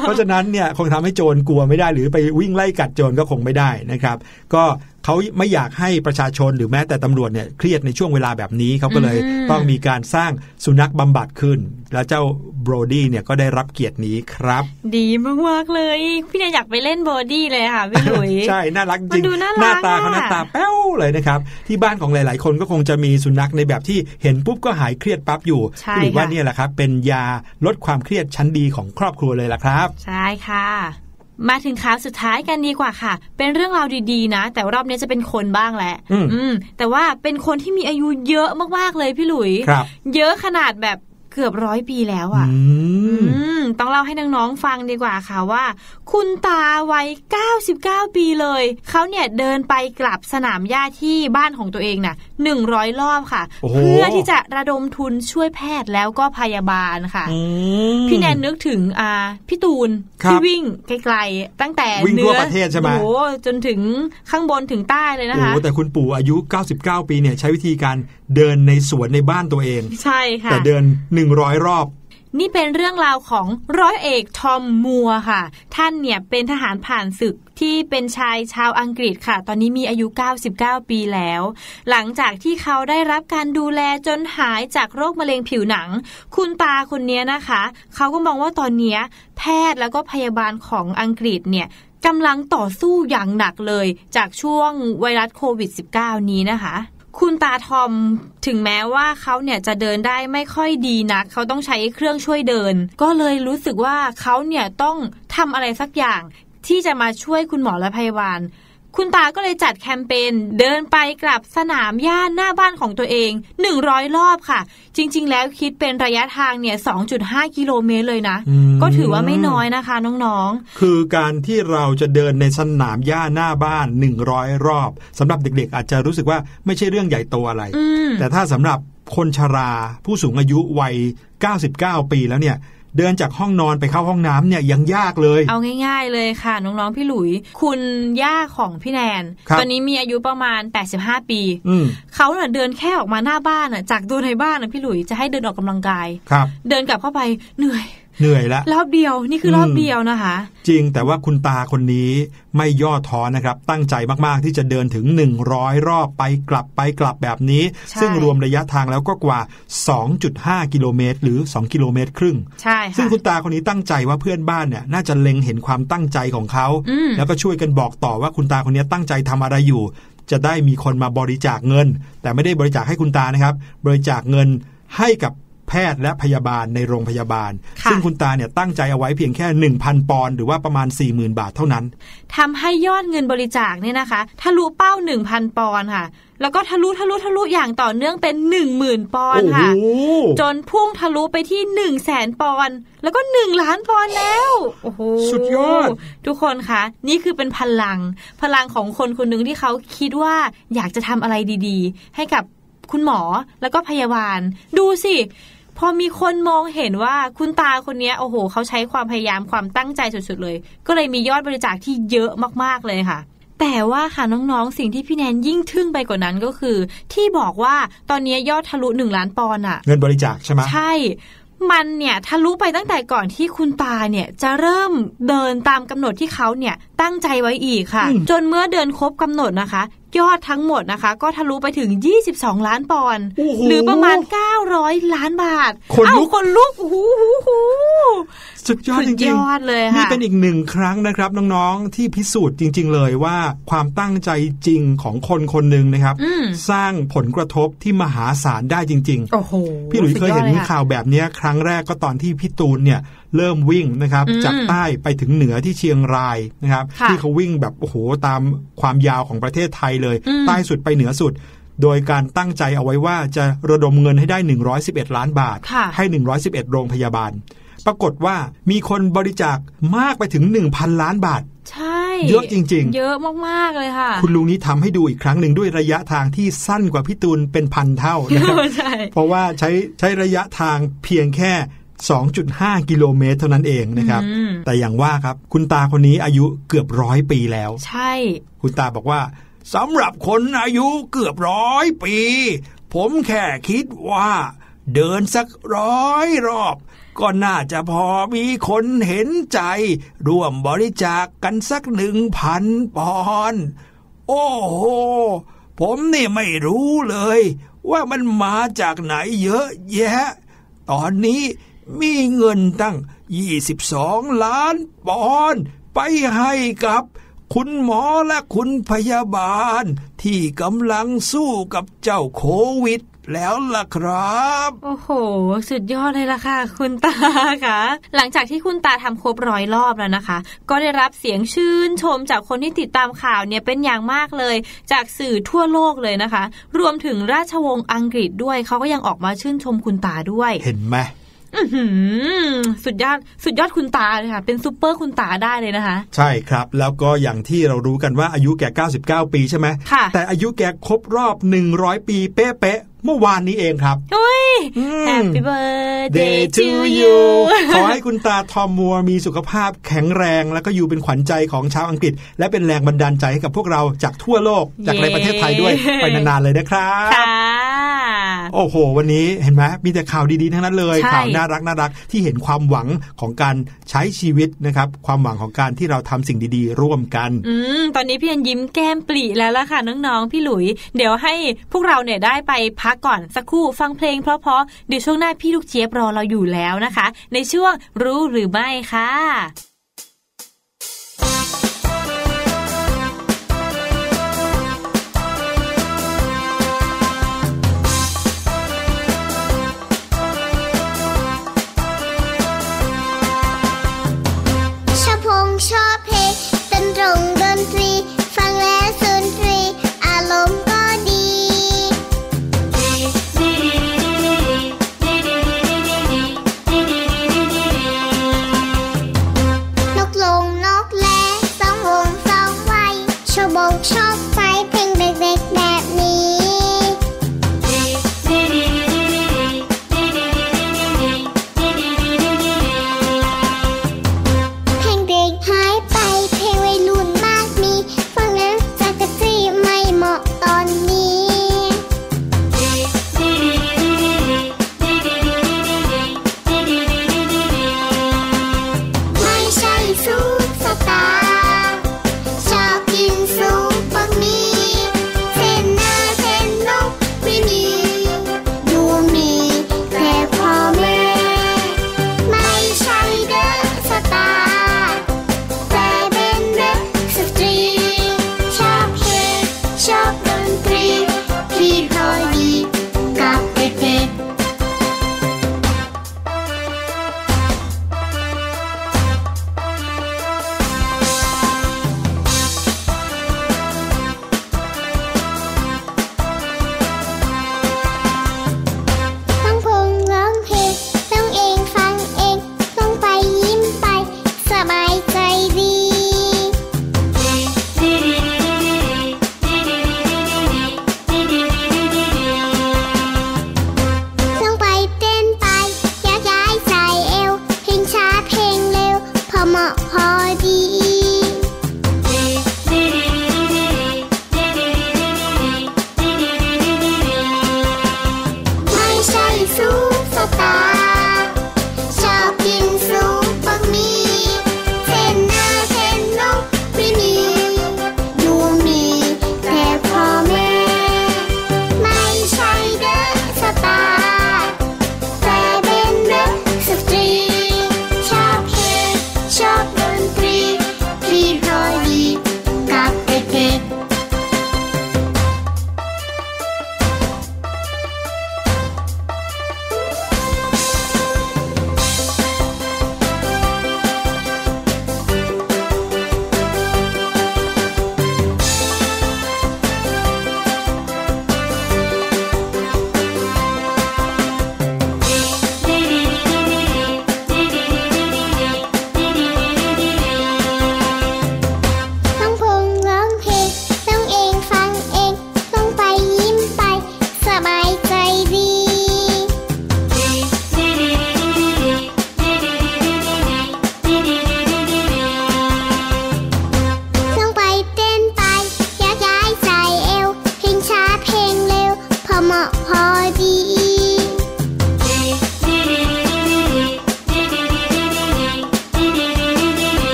เพราะฉะนั้นเนี่ยคงทำให้โจรกลัวไม่ได้ หรือไปวิ่งไล่กัดโจรก็คงไม่ได้นะครับ ก็ เขาไม่อยากให้ประชาชนหรือแม้แต่ตำรวจเนี่ยเครียดในช่วงเวลาแบบนี้เขาก็เลยอืมต้องมีการสร้างสุนัขบำบัดขึ้น แล้วเจ้าโบรดี้เนี่ยก็ได้รับเกียรตินี้ครับ ดีมากๆเลย พี่แนนอยากไปเล่นโบดี้เลยค่ะพี่หลุยใช่ น่ารักจมัรินงดูน่ารักหน้าตาเขาอะหน้าตาแป้วเลยนะครับที่บ้านของหลาย ๆ คนก็คงจะมีสุนัขในแบบที่เห็นปุ๊บก็หายเครียดปั๊บอยู่ใช่หรือว่าค่ะเนี่ยแหละครับเป็นยาลดความเครียดชั้นดีของครอบครัวเลยล่ะครับ ใช่ค่ะ มาถึงข่าวสุดท้ายกันดีกว่าค่ะ เป็นเรื่องราวดีๆ นะ แต่รอบนี้จะเป็นคนบ้างแหละ อืมอืมแต่ว่าเป็นคนที่มีอายุเยอะมากๆเลยพี่หลุยครับเยอะขนาดแบบ เกือบร้อยปีแล้วอะอืมอืมต้องเล่าให้น้องๆฟังดีกว่าค่ะว่า คุณตาวัย 99 ปีเลย เขาเนี่ยเดินไปกลับสนามหญ้าที่บ้านของตัวเองน่ะ 100 รอบค่ะโอ้โหเพื่อที่จะระดมทุนช่วยแพทย์แล้วก็พยาบาลค่ะอืมพี่แนนนึกถึงอ่าพี่ตูนครับที่วิ่งไกลๆ ตั้งแต่วิ่งเหนืทั่วอประเทศใช่ไหมโอ้โหจนถึงข้างบนถึงใต้เลยนะโอ้คะโหแต่คุณปู่อายุ 99 ปีเนี่ยใช้วิธีการเดินในสวนในบ้านตัวเอง ใช่ค่ะแต่เดิน100 รอบ นี่เป็นเรื่องราวของร้อยเอกทอมมัวค่ะ ท่านเนี่ยเป็นทหารผ่านศึกที่เป็นชายชาวอังกฤษค่ะ ตอนนี้มีอายุ 99 ปีแล้ว หลังจากที่เขาได้รับการดูแลจนหายจากโรคมะเร็งผิวหนัง คุณตาคนนี้นะคะ เขาก็มองว่าตอนนี้แพทย์แล้วก็พยาบาลของอังกฤษเนี่ยกำลังต่อสู้อย่างหนักเลยจากช่วงไวรัสโควิด -19 นี้นะคะ คุณตาทอมถึงแม้ว่าเขาเนี่ยจะเดินได้ไม่ค่อยดีนักเขาต้องใช้เครื่องช่วยเดิน ก็เลยรู้สึกว่าเขาเนี่ยต้องทำอะไรสักอย่างที่จะมาช่วยคุณหมอและพยาบาล คุณตาก็เลยจัดแคมเปญเดินไปกลับสนามหญ้าหน้าบ้านของตัวเอง 100 รอบค่ะ จริง ๆ แล้วคิดเป็นระยะทางเนี่ย 2.5 กิโลเมตรเลยนะอืมก็ถือว่าไม่น้อยนะคะน้องคือการที่เราจะเดินในสนามหญ้าหน้าบ้าน 100 รอบสำหรับเด็กๆ อาจจะรู้สึกว่าไม่ใช่เรื่องใหญ่โตอะไรๆอืมแต่ถ้าสำหรับคนชราผู้สูงอายุวัย 99 ปีแล้วเนี่ย เดินจากห้องนอนไปเข้าห้องน้ำเนี่ยยังยากเลย เอาง่าย ๆ เลยค่ะน้องๆพี่หลุย คุณย่าของพี่แนนครับตอนนี้มีอายุประมาณ 85 ปีอืมเขาเน่ะเดินแค่ออกมาหน้าบ้านน่ะจากตัวในบ้านน่ะพี่หลุยจะให้เดินออกกำลังกายครับเดินกลับเข้าไปเหนื่อย เหนื่อยละรอบเดียวนี่คือรอบอืมเดียวนะคะ จริงแต่ว่าคุณตาคนนี้ไม่ย่อท้อนะครับ ตั้งใจมากๆที่จะเดินถึง 100 รอบไปกลับไปกลับแบบนี้ใช่ซึ่งรวมระยะทางแล้วก็กว่า 2.5 กิโลเมตร หรือ 2 กิโลเมตรครึ่งใช่ซึ่งค่ะคุณตาคนนี้ตั้งใจว่าเพื่อนบ้านเนี่ยน่าจะเล็งเห็นความตั้งใจของเขาอืมแล้วก็ช่วยกันบอกต่อว่าคุณตาคนนี้ตั้งใจทำอะไรอยู่ จะได้มีคนมาบริจาคเงิน แต่ไม่ได้บริจาคให้คุณตานะครับ บริจาคเงินให้กับ แพทย์และพยาบาลในโรงพยาบาลค่ะซึ่งคุณตาเนี่ยตั้งใจเอาไว้เพียงแค่ 1,000 ปอนด์หรือว่าประมาณ 40,000 บาทเท่านั้นทำให้ยอดเงินบริจาคเนี่ยนะคะทะลุเป้า 1,000 ปอนด์ค่ะ แล้วก็ทะลุทะลุทะลุอย่างต่อเนื่องเป็น 10,000 ปอนด์โอ้โหค่ะ จนพุ่งทะลุไปที่ 1 0 0 0 0แสนปอนด์แล้วก็ 1 ล้านปอนด์แล้วโอ้โหสุดยอด ทุกคนคะนี่คือเป็นพลัง พลังของคนคนหนึ่งที่เขาคิดว่าอยากจะทำอะไรดี ๆ ให้กับคุณหมอแล้วก็พยาบาล ดูสิ พอมีคนมองเห็นว่าคุณตาคนเนี้ยโอ้โหเขาใช้ความพยายามความตั้งใจสุดๆเลย ก็เลยมียอดบริจาคที่เยอะมากๆเลยค่ะแต่ว่าค่ะน้องๆ สิ่งที่พี่แนนยิ่งทึ่งไปกว่านั้นก็คือ ที่บอกว่าตอนนี้ยอดทะลุหนึ่งล้านปอนด์อะเงินบริจาคใช่ไหมใช่ มันเนี่ยทะลุไปตั้งแต่ก่อนที่คุณตาเนี่ยจะเริ่มเดินตามกำหนดที่เขาเนี่ยตั้งใจไว้อีกค่ะอืมจนเมื่อเดินครบกำหนดนะคะ ยอดทั้งหมดนะคะ ก็ทะลุไปถึง 22 ล้านปอนด์โอ้โหหรือประมาณ 900 ล้านบาทขนลุกเอ้าคนลุกโอ้โหโอ้โหสุดยอดสุจดริยงอดเลยๆนี่ค่ะเป็นอีกหนึ่งครั้งนะครับ น้องๆที่พิสูจน์จริง ๆ เลยว่าความตั้งใจจริงของคนคนหนึ่งนะครับอืมสร้างผลกระทบที่มหาศาลได้จริง ๆ โอ้โหพี่หลุยส์เคยเห็นสุดอดลค่ะข่าวแบบเนี้ยครั้งแรกก็ตอนที่พี่ตูนเนี่ยเริ่มวิ่งนะครับอืมจากใต้ไปถึงเหนือที่เชียงรายนะครับค่ะที่เขาวิ่งแบบโอ้โหตามความยาวของประเทศไทยเลยอืมใต้สุดไปเหนือสุด โดยการตั้งใจเอาไว้ว่าจะระดมเงินให้ได้ 111 ล้านบาทค่ะให้ 111 โรงพยาบาล ปรากฏว่ามีคนบริจาคมากไปถึง 1,000 ล้านบาทใช่เยอะจริง ๆ เยอะมาก ๆ เลยค่ะ คุณลุงนี้ทำให้ดูอีกครั้งหนึ่งด้วยระยะทางที่สั้นกว่าพี่ตูนเป็นพันเท่านะครับใช่เพราะว่าใช้ใช้ระยะทางเพียงแค่ 2.5 กิโลเมตรเท่านั้นเองนะครับอืมแต่อย่างว่าครับ คุณตาคนนี้อายุเกือบร้อยปีแล้ว ใช่ คุณตาบอกว่า สำหรับคนอายุเกือบร้อยปี ผมแค่คิดว่า เดินสักร้อยรอบ ก็น่าจะพอมีคนเห็นใจ ร่วมบริจาคกกันสักหนึ่งพันปอนโอ้โห ผมนี่ไม่รู้เลย ว่ามันมาจากไหนเยอะแยะ ตอนนี้มีเงินตั้ง 22 ล้านปอนไปให้กับ คุณหมอและคุณพยาบาล ที่กำลังสู้กับเจ้าโควิดแล้วล่ะครับ โอ้โห สุดยอดเลยล่ะค่ะ คุณตาค่ะ หลังจากที่คุณตาทำครบร้อยรอบแล้วนะคะ ก็ได้รับเสียงชื่นชมจากคนที่ติดตามข่าวเนี่ยเป็นอย่างมากเลย จากสื่อทั่วโลกเลยนะคะ รวมถึงราชวงศ์อังกฤษด้วยเขาก็ยังออกมาชื่นชมคุณตาด้วย เห็นไหมอื้อหือ สุดยอดสุดยอดคุณตาเลยค่ะ เป็นซูเปอร์คุณตาได้เลยนะคะ ใช่ครับ แล้วก็อย่างที่เรารู้กันว่าอายุแก 99 ปีใช่ไหมค่ะแต่อายุแกครบรอบ 100 ปี เป๊ะๆเมื่อวานนี้เองครับอุ้ยอืม Happy birthday Day to to you you ขอให้คุณตาทอมมัวมีสุขภาพแข็งแรง แล้วก็อยู่เป็นขวัญใจของชาวอังกฤษ และเป็นแรงบันดาลใจให้กับพวกเราจากทั่วโลก จากในประเทศไทยด้วย ไปนานๆเลยนะครับค่ะ โอ้โห วันนี้เห็นไหมมีแต่ข่าวดีๆทั้งนั้นเลยใช่ข่าวน่ารักน่ารักที่เห็นความหวังของการใช้ชีวิตนะครับความหวังของการที่เราทำสิ่งดีๆ ร่วมกัน อืมตอนนี้พี่อันยิ้มแก้มปลีแล้วล่ะค่ะน้องๆพี่หลุย เดี๋ยวให้พวกเราเนี่ยได้ไปพักก่อนสักครู่ฟังเพลงเพราะๆเดี๋ยวช่วงหน้าพี่ลูกเจี๊ยบรอเราอยู่แล้วนะคะ ในช่วงรู้หรือไม่ค่ะ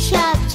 shop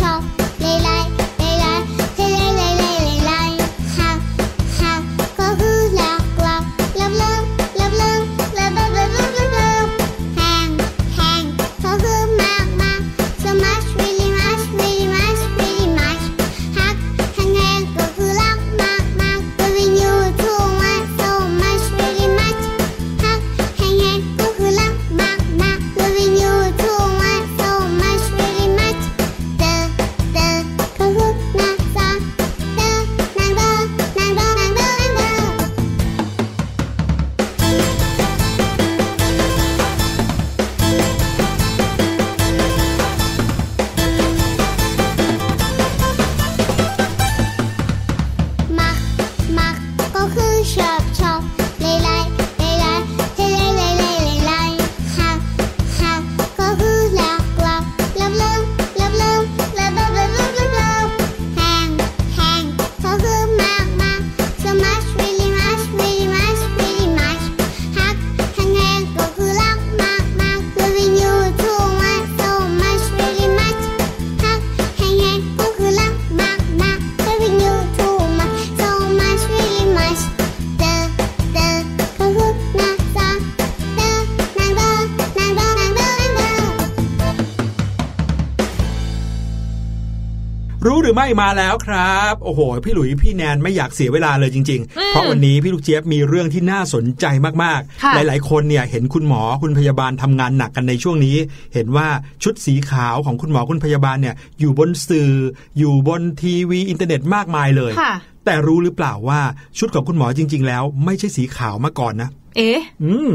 รู้หรือไม่มาแล้วครับ โอ้โห พี่หลุยพี่แนนไม่อยากเสียเวลาเลยจริง ๆ เพราะวันนี้พี่ลูกเจี๊ยบมีเรื่องที่น่าสนใจมากค่ะๆหลายๆ คนเนี่ยเห็นคุณหมอคุณพยาบาลทำงานหนักกันในช่วงนี้ เห็นว่าชุดสีขาวของคุณหมอคุณพยาบาลเนี่ยอยู่บนสื่อ อยู่บนทีวีอินเทอร์เน็ตมากมายเลยค่ะแต่รู้หรือเปล่าว่าชุดของคุณหมอจริง ๆ แล้ว ไม่ใช่สีขาวมาก่อนนะ เอ๊ะอืม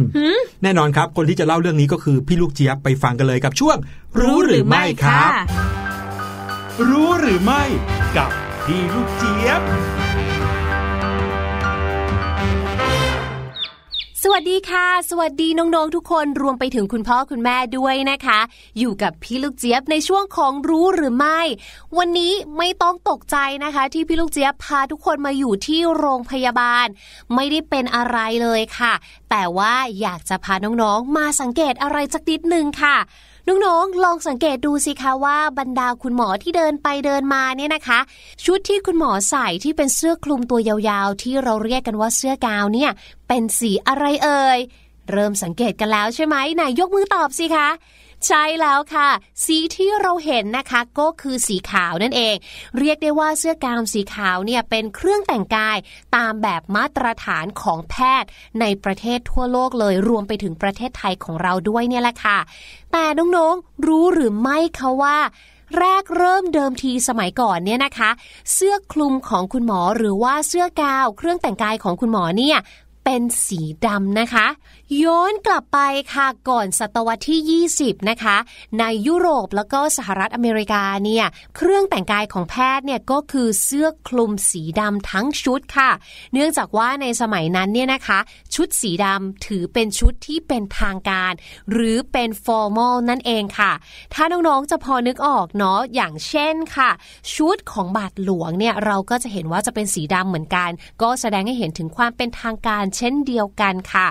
แน่นอนครับ คนที่จะเล่าเรื่องนี้ก็คือพี่ลูกเจี๊ยบไปฟังกันเลยกับช่วง รู้หรือไม่ครับ รู้หรือไม่กับพี่ลูกเจี๊ยบ สวัสดีค่ะ สวัสดีน้องๆทุกคนรวมไปถึงคุณพ่อคุณแม่ด้วยนะคะ อยู่กับพี่ลูกเจี๊ยบในช่วงของรู้หรือไม่ วันนี้ไม่ต้องตกใจนะคะ ที่พี่ลูกเจี๊ยบพาทุกคนมาอยู่ที่โรงพยาบาล ไม่ได้เป็นอะไรเลยค่ะ แต่ว่าอยากจะพาน้องๆมาสังเกตอะไรสักนิดนึงค่ะ น้องๆ ลองสังเกตดูสิคะว่าบรรดาคุณหมอที่เดินไปเดินมาเนี่ยนะคะ ชุดที่คุณหมอใส่ที่เป็นเสื้อคลุมตัวยาวๆ ที่เราเรียกกันว่าเสื้อกาวเนี่ย เป็นสีอะไรเอ่ยเริ่มสังเกตกันแล้วใช่ไหมไหนยกมือตอบสิคะ ใช่แล้วค่ะ สีที่เราเห็นนะคะก็คือสีขาวนั่นเอง เรียกได้ว่าเสื้อกาวสีขาวเนี่ยเป็นเครื่องแต่งกายตามแบบมาตรฐานของแพทย์ในประเทศทั่วโลกเลยรวมไปถึงประเทศไทยของเราด้วยเนี่ยแหละค่ะ แต่น้องๆรู้หรือไม่คะว่าแรกเริ่มเดิมทีสมัยก่อนเนี่ยนะคะ เสื้อคลุมของคุณหมอหรือว่าเสื้อกาว เครื่องแต่งกายของคุณหมอเนี่ย เป็นสีดำนะคะ ย้อนกลับไปค่ะก่อนศตวรรษที่ 20 นะคะ ในยุโรปแล้วก็สหรัฐอเมริกาเนี่ยเครื่องแต่งกายของแพทย์เนี่ยก็คือเสื้อคลุมสีดำทั้งชุดค่ะ เนื่องจากว่าในสมัยนั้นเนี่ยนะคะ ชุดสีดำถือเป็นชุดที่เป็นทางการ หรือเป็น formal นั่นเองค่ะ ถ้าน้องๆจะพอนึกออกเนาะอย่างเช่นค่ะ ชุดของบาทหลวงเนี่ยเราก็จะเห็นว่าจะเป็นสีดำเหมือนกัน ก็แสดงให้เห็นถึงความเป็นทางการเช่นเดียวกันค่ะ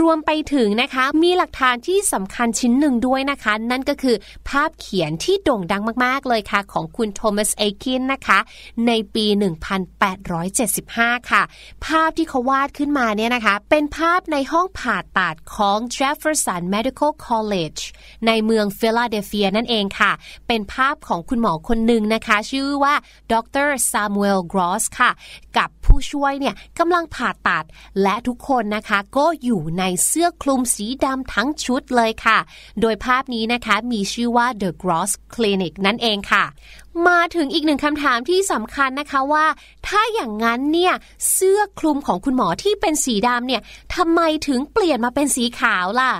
รวมไปถึงนะคะมีหลักฐานที่สำคัญชิ้นหนึ่งด้วยนะคะ นั่นก็คือภาพเขียนที่โด่งดังมากๆเลยค่ะ ของคุณโทมัสเอคินส์นะคะ ในปี 1875 ค่ะ ภาพที่เขาวาดขึ้นมาเนี่ยนะคะ เป็นภาพในห้องผ่าตัดของ Jefferson Medical College ในเมืองฟิลาเดลเฟียนั่นเองค่ะ เป็นภาพของคุณหมอคนหนึ่งนะคะ ชื่อว่าดรซามูเอลกรอสค่ะ กับผู้ช่วยเนี่ยกำลังผ่าตัดและทุกคนนะคะ ก็อยู่ในเสื้อคลุมสีดำทั้งชุดเลยค่ะ โดยภาพนี้นะคะมีชื่อว่า The Gross Clinic นั่นเองค่ะ มาถึงอีกหนึ่งคำถามที่สำคัญนะคะว่า ถ้าอย่างนั้นเนี่ยเสื้อคลุมของคุณหมอที่เป็นสีดำเนี่ยทำไมถึงเปลี่ยนมาเป็นสีขาวล่ะ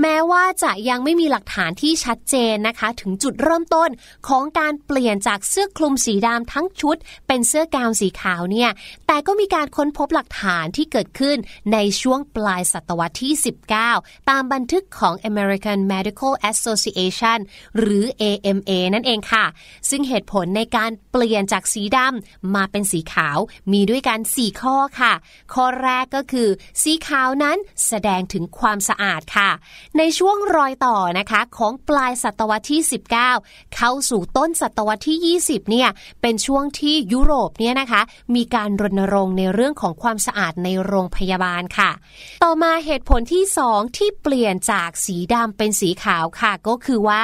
แม้ว่าจะยังไม่มีหลักฐานที่ชัดเจนนะคะ ถึงจุดเริ่มต้นของการเปลี่ยนจากเสื้อคลุมสีดำทั้งชุด เป็นเสื้อกาวสีขาวเนี่ยแต่ก็มีการค้นพบหลักฐานที่เกิดขึ้นในช่วงปลายศตวรรษที่ 19 ตามบันทึกของ American Medical Association หรือ AMA นั่นเองค่ะ ซึ่งเหตุผลในการเปลี่ยนจากสีดำมาเป็นสีขาวมีด้วยกัน 4 ข้อค่ะ ข้อแรกก็คือ สีขาวนั้นแสดงถึงความสะอาดค่ะในช่วงรอยต่อนะคะของปลายศตวรรษที่ 19 เข้าสู่ต้นศตวรรษที่ 20 เนี่ยเป็นช่วงที่ยุโรปเนี่ยนะคะมีการรณรงค์ในเรื่องของความสะอาดในโรงพยาบาลค่ะ ต่อมาเหตุผลที่ 2 ที่เปลี่ยนจากสีดำเป็นสีขาวค่ะ ก็คือว่า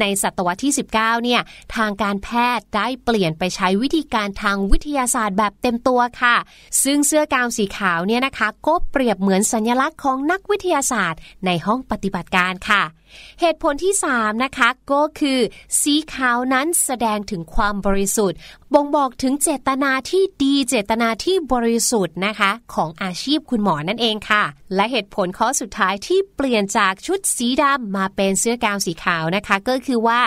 ในศตวรรษที่ 19 เนี่ยทางการแพทย์ได้เปลี่ยนไปใช้วิธีการทางวิทยาศาสตร์แบบเต็มตัวค่ะ ซึ่งเสื้อกาวสีขาวเนี่ยนะคะก็เปรียบเหมือนสัญลักษณ์ของนักวิทยาศาสตร์ในห้องปฏิบัติการค่ะ เหตุผลที่ 3 นะคะก็คือ สีขาวนั้นแสดงถึงความบริสุทธิ์ บ่งบอกถึงเจตนาที่ดีเจตนาที่บริสุทธิ์นะคะ ของอาชีพคุณหมอนั่นเองค่ะและเหตุผลข้อสุดท้ายที่เปลี่ยนจากชุดสีดำมาเป็นเสื้อกาวสีขาวนะคะ ก็คือว่า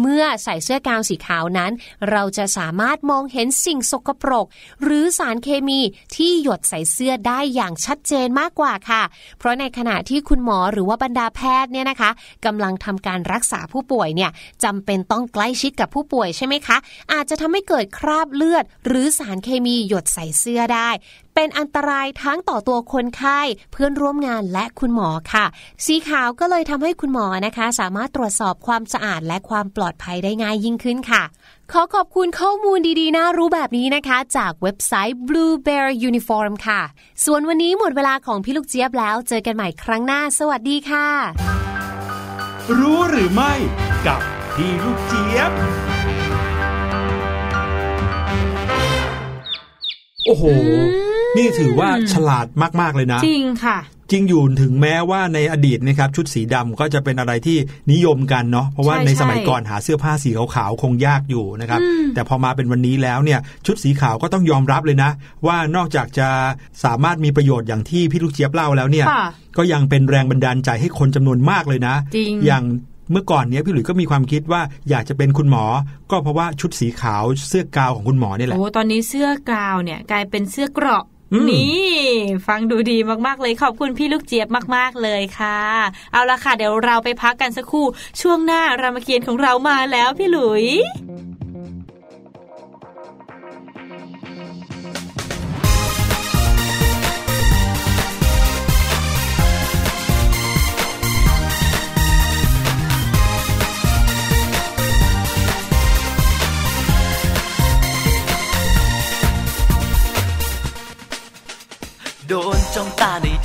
เมื่อใส่เสื้อกาวสีขาวนั้น เราจะสามารถมองเห็นสิ่งสกปรก หรือสารเคมีที่หยดใส่เสื้อได้อย่างชัดเจนมากกว่าค่ะ เพราะในขณะที่คุณหมอหรือว่าบรรดาแพทย์เนี่ยนะคะกำลังทำการรักษาผู้ป่วยเนี่ยจำเป็นต้องใกล้ชิดกับผู้ป่วยใช่ไหมคะ อาจจะทำให้เกิดคราบเลือด หรือสารเคมีหยดใส่เสื้อได้เป็นอันตรายทั้งต่อตัวคนไข้เพื่อนร่วมงานและคุณหมอค่ะ สีขาวก็เลยทำให้คุณหมอนะคะ สามารถตรวจสอบความสะอาดและความปลอดภัยได้ง่ายยิ่งขึ้นค่ะขอขอบคุณข้อมูลดีๆ น่ารู้แบบนี้นะคะ จากเว็บไซต์ Blue Bear Uniform ค่ะ ส่วนวันนี้หมดเวลาของพี่ลูกเจี๊ยบแล้ว เจอกันใหม่ครั้งหน้า สวัสดีค่ะ รู้หรือไม่ กับพี่ลูกเจี๊ยบ โอ้โห นี่ถือว่าฉลาดมากๆเลยนะ จริงค่ะจริงอยู่ถึงแม้ว่าในอดีตนะครับชุดสีดำก็จะเป็นอะไรที่นิยมกันเนาะเพราะว่าใช่ในสมัยใช่ก่อนหาเสื้อผ้าสีขาวๆคงยากอยู่นะครับอืมแต่พอมาเป็นวันนี้แล้วเนี่ยชุดสีขาวก็ต้องยอมรับเลยนะ ว่านอกจากจะสามารถมีประโยชน์อย่างที่พี่ลูกเจี๊ยบเล่าแล้วเนี่ยค่ะก็ยังเป็นแรงบันดาลใจให้คนจำนวนมากเลยนะจริงอย่างเมื่อก่อนเนี้ยพี่หลุยส์ก็มีความคิดว่าอยากจะเป็นคุณหมอ ก็เพราะว่าชุดสีขาวเสื้อกาวของคุณหมอเนี่ยแหละโอ้ตอนนี้เสื้อกาวเนี่ยกลายเป็นเสื้อเกราะอืม นี่ ฟังดูดีมากๆเลยขอบคุณพี่ลูกเจี๊ยบมากๆเลยค่ะ เอาละค่ะ เดี๋ยวเราไปพักกันสักครู่ ช่วงหน้ารามเกียรติของเรามาแล้วพี่หลุย「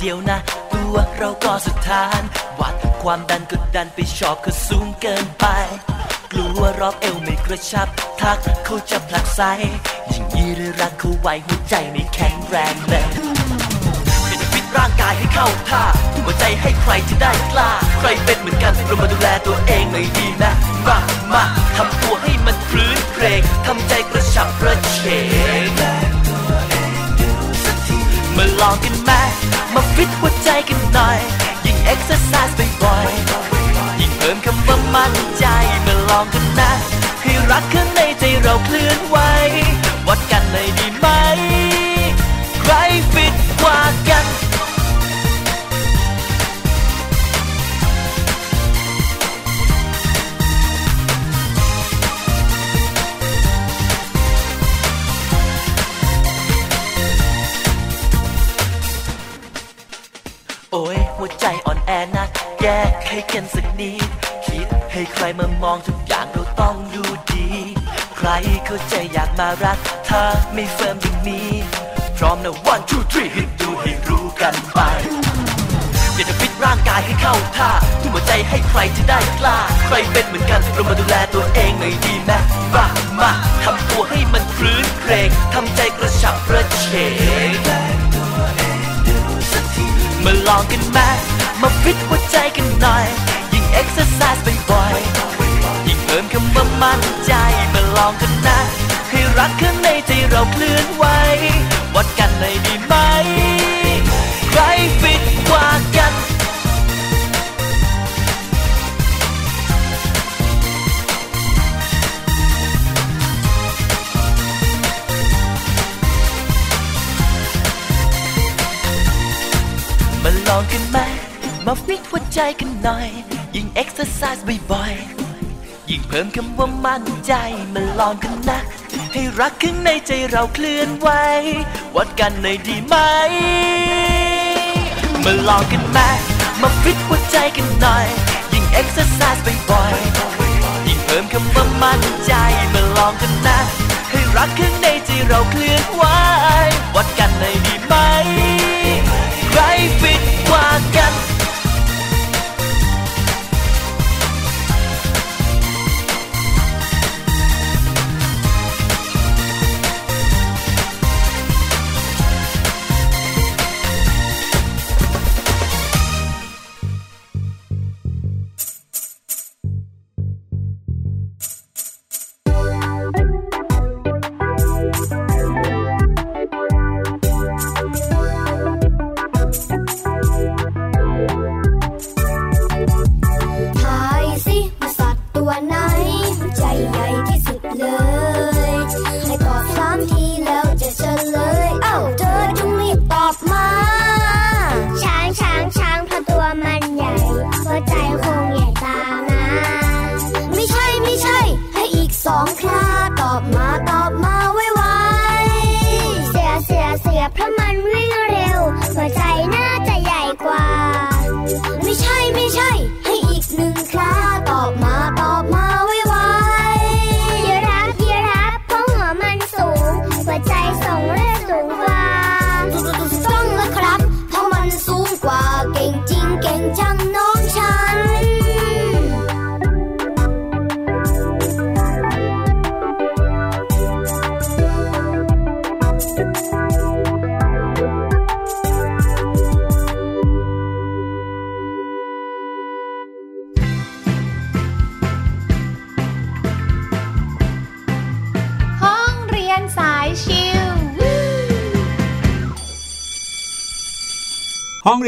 ดียวนะ ตัวเราก็สุดทาน วัดความดันก็ดันไปชอบเขาสูงเกินไป กลัวรอบเอวไม่กระชับ ทักเขาจะผลักไสยิ่งยีเรือรักเขาไว้หัวใจไม่แข็งแรงเลยเป็นฟิตร่างกายให้เข้าท่าทุ่มหัวใจให้ใครจะได้กล้า ใครเป็นเหมือนกันเรามาดูแลตัวเองหน่อยดีนะมามาทำตัวให้มันพลื้นเครงทำใจกระฉับกระเฉง มาลองกันไหมมาฟิตหัวใจกันหน่อย ยิ่งเอ็กซ์ไซส์บ่อยๆยิ่งเพิ่มคำว่ามั่นใจมาลองกันนะ ให้รักข้างในใจเราเคลื่อนไหววัดกันเลยดีไหม หัวใจอ่อนแอนะแก้ไขกันสักนิดคิดให้ใครมามองทุกอย่างเราต้องดูดี ใครเข้าใจอยากมารักเธอไม่เฟิร์มอย่างนี้ พร้อมนะ one two three ให้ดูให้รู้กันไปอยากจะฟิตร่างกายให้เข้าท่าทุ่มหัวใจให้ใครจะได้กล้า ใครเป็นเหมือนกันเรามาดูแลตัวเองหน่อยดีไหมมามาทำตัวให้มันคลื้นเครงทำใจกระฉับกระเฉง มาลองกันไหมมาฟิตหัวใจกันหน่อย ยิ่งเอ็กซ์ไซส์บ่อยๆยิ่งเพิ่มคำว่ามั่นใจ มาลองกันนะ ให้รักข้างในใจเราเคลื่อนไหว วัดกันเลยดีไหม ลองกันไหมมาฟิตหัวใจกันหน่อย ยิ่งเอ็กซ์ไซส์บ่อยๆ ยิ่งเพิ่มคำว่ามั่นใจ มาลองกันนะ ให้รักข้างในใจเราเคลื่อนไหว วัดกันเลยดีไหม มาลองกันไหมมาฟิตหัวใจกันหน่อย ยิ่งเอ็กซ์ไซส์บ่อยๆ ยิ่งเพิ่มคำว่ามั่นใจ มาลองกันนะ ให้รักข้างในใจเราเคลื่อนไหว วัดกันเลยดีไหมใครฟิ ตก ที่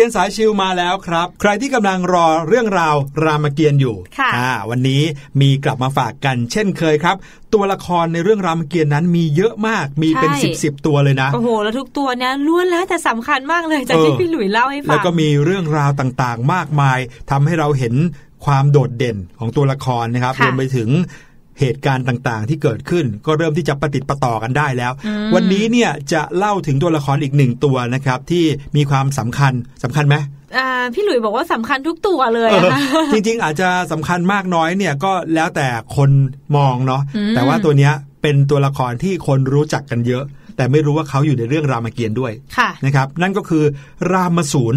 รียนสายชิวมาแล้วครับ ใครที่กำลังรอเรื่องราวรามเกียรติ์อยู่ค่ะอ่าวันนี้มีกลับมาฝากกันเช่นเคยครับ ตัวละครในเรื่องรามเกียรติ์นั้นมีเยอะมากมีเป็นใช่สิบสิบตัวเลยนะ โอ้โห แล้วทุกตัวเนี้ยล้วนแล้วแต่สำคัญมากเลยจากที่เออพี่หลุยเล่าให้ฟัง แล้วก็มีเรื่องราวต่างๆ มากมายทำให้เราเห็นความโดดเด่นของตัวละครนะครับค่ะรวมไปถึง เหตุการณ์ต่างๆ ที่เกิดขึ้น ก็เริ่มที่จะประติดประต่อกันได้แล้วอืมวันนี้เนี่ยจะเล่าถึงตัวละครอีกหนึ่งตัวนะครับ ที่มีความสำคัญสำคัญไหมอ่าพี่หลุยบอกว่าสำคัญทุกตัวเลยเอออะค่ะจริงๆ อาจจะสำคัญมากน้อยเนี่ยก็แล้วแต่คนมองเนาะอืมแต่ว่าตัวเนี้ยเป็นตัวละครที่คนรู้จักกันเยอะ แต่ไม่รู้ว่าเขาอยู่ในเรื่องรามเกียรติ์ด้วยค่ะนะครับ นั่นก็คือรามสูน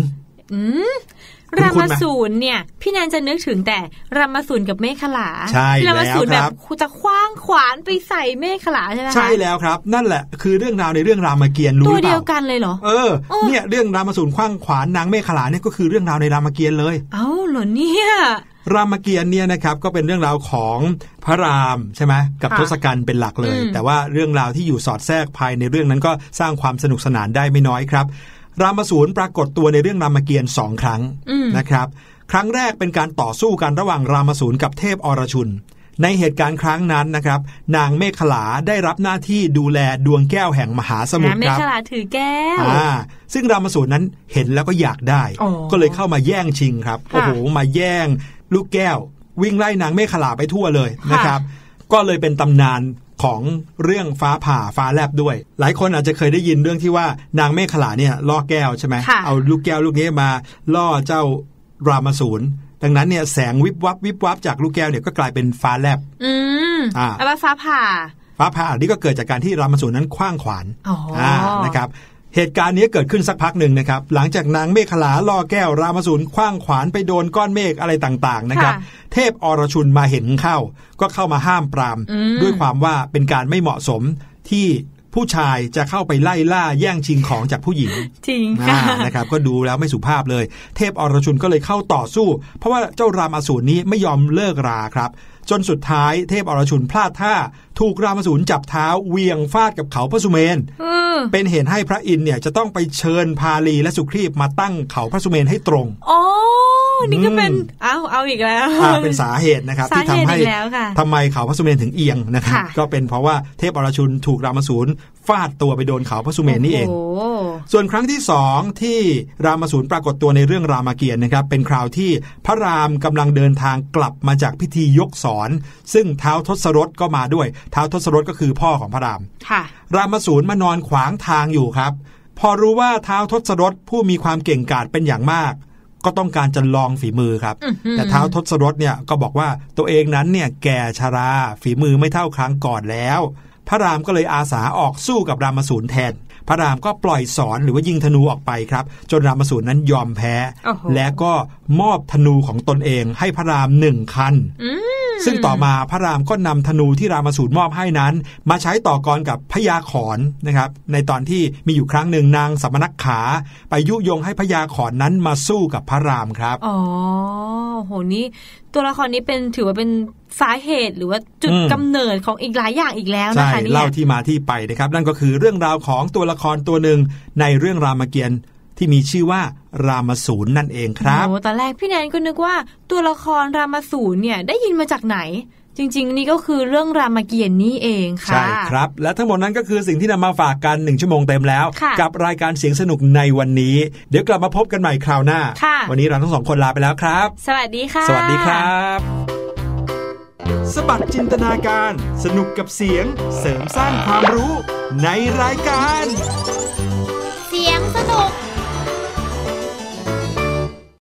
อืมคุณ ราคุณมาไหมสูนเนี่ย พี่แนนจะนึกถึงแต่รามาสูนกับเมฆขลาใช่ที่รามาสูนแล้วแบครับบจะคว้างขวานไปใส่เมฆขลาใช่ไหมคะใช่แล้วครับ นั่นแหละคือเรื่องราวในเรื่องรามเกียรติ์รู้ตัหวรือเปเดียล่าวกันเลยเหรอเออโอ้เนี่ยเรื่องรามสูนขว้างขวานนางเมฆขลาเนี่ยก็คือเรื่องราวในรามเกียรติ์เลย เอ้าเหรอเนี่ยรามเกียรติ์เนี่ยนะครับก็เป็นเรื่องราวของพระรามใช่ไหมกับค่ะทศกัณฐ์เป็นหลักเลยอืมแต่ว่าเรื่องราวที่อยู่สอดแทรกภายในเรื่องนั้นก็สร้างความสนุกสนานได้ไม่น้อยครับ รามสูนปรากฏตัวในเรื่องรามเกียรติ์สองครั้งอืมนะครับ ครั้งแรกเป็นการต่อสู้กันระหว่างรามสูนกับเทพอรชุน ในเหตุการณ์ครั้งนั้นนะครับ นางเมฆขลาได้รับหน้าที่ดูแลดวงแก้วแห่งมหาสมุทรนะเมคฆรับขลาถือแก้วอ่าซึ่งรามสูนนั้นเห็นแล้วก็อยากได้อ๋อก็เลยเข้ามาแย่งชิงครับค่ะโอ้โหมาแย่ง ลูกแก้ว วิ่งไล่นางเมฆขลาไปทั่วเลยค่ะนะครับก็เลยเป็นตำนาน ของเรื่องฟ้าผ่าฟ้าแลบด้วย หลายคนอาจจะเคยได้ยินเรื่องที่ว่านางเมฆขลาเนี่ยล่อแก้วใช่ไหมค่ะเอาลูกแก้วลูกนี้มาล่อเจ้ารามสูนดังนั้นเนี่ยแสงวิบวับวิบวับจากลูกแก้วเนี่ยก็กลายเป็นฟ้าแลบ อืมอ่าแล้วว่าฟ้าผ่า ฟ้าผ่านี่ก็เกิดจากการที่รามสูนนั้นคว้างขวานอ๋ออ่นะครับ เหตุการณ์นี้เกิดขึ้นสักพักหนึ่งนะครับ หลังจากนางเมฆขลาล่อแก้วรามสูนคว้างขวานไปโดนก้อนเมฆอะไรต่างๆนะครับค่ะเทพอรชุนมาเห็นเข้า ก็เข้ามาห้ามปรามอืมด้วยความว่าเป็นการไม่เหมาะสมที่ผู้ชายจะเข้าไปไล่ล่าแย่งชิงของจากผู้หญิง จริงอ่าค่ะนะครับ ก็ดูแล้วไม่สุภาพเลย เทพอรชุนก็เลยเข้าต่อสู้ เพราะว่าเจ้ารามอสูรนี้ไม่ยอมเลิกราครับ จนสุดท้ายเทพอรชุนพลาดท่า ถูกรามอสูรจับเท้าเวียงฟาดกับเขาพระสุเมนอืมเป็นเหตุให้พระอินทร์เนี่ยจะต้องไปเชิญพาลีและสุครีพมาตั้งเขาพระสุเมนให้ตรงอ๋อนี่ก็เป็นอืมเอาเอาอีกแล้วอ่าเป็นสาเหตุนะครับสาที่เหทำตุให้อีกแล้วค่ะทำไมเขาพระสุเมนถึงเอียงนะครับค่ะก็เป็นเพราะว่าเทพอรชุนถูกรามอสูร ฟาดตัวไปโดนเขาพระสุเมนนี่เองโโหส่วนครั้งที่สองที่รามสูรปรากฏตัวในเรื่องรามเกียรติ์นะครับ เป็นคราวที่พระรามกำลังเดินทางกลับมาจากพิธียกสอน ซึ่งเท้าวทศรถก็มาด้วย เท้าวทศรถก็คือพ่อของพระรามค่ะรามสูรมานอนขวางทางอยู่ครับ พอรู้ว่าเท้าวทศรถผู้มีความเก่งกาจเป็นอย่างมากก็ต้องการจะลองฝีมือครับอื้อหือแต่เท้าวทศรถเนี่ยก็บอกว่าตัวเองนั้นเนี่ยแก่ชาราฝีมือไม่เท่าครั้งก่อนแล้ว พระรามก็เลยอาสาออกสู้กับรามสูรแทน พระรามก็ปล่อยสอนหรือว่ายิงธนูออกไปครับ จนรามสูรนั้นยอมแพ้โอ้โหและก็มอบธนูของตนเองให้พระรามหนึ่งคัน อืม ซึ่งต่อมาพระรามก็นำธนูที่รามสูรมอบให้นั้น มาใช้ต่อกรกับพญาขอนนะครับ ในตอนที่มีอยู่ครั้งหนึ่งนางสมณกขา ไปยุยงให้พญาขอนนั้นมาสู้กับพระรามครับ อ๋อโหนี่ตัวละครนี้เป็นถือว่าเป็นสาเหตุหรือว่าจุดอืมกำเนิดของอีกหลายอย่างอีกแล้วนะใช่คะเนี่ยเล่าที่มาที่ไปนะครับ นั่นก็คือเรื่องราวของตัวละครตัวหนึ่งในเรื่องรามเกียรติ์ ที่มีชื่อว่ารามสูรนั่นเองครับโอ้ตอนแรกพี่แนนก็นึกว่าตัวละครรามาสูรเนี่ยได้ยินมาจากไหนจริง ๆ นี่ก็คือเรื่องรามเกียรติ์นี่เองค่ะ ใช่ครับ และทั้งหมดนั้นก็คือสิ่งที่นำมาฝากกันหนึ่งชั่วโมงเต็มแล้วค่ะกับรายการเสียงสนุกในวันนี้ เดี๋ยวกลับมาพบกันใหม่คราวหน้าค่ะวันนี้เราทั้งสองคนลาไปแล้วครับ สวัสดีค่ะ สวัสดีครับ สบัดจินตนาการ สนุกกับเสียงเสริมสร้างความรู้ในรายการ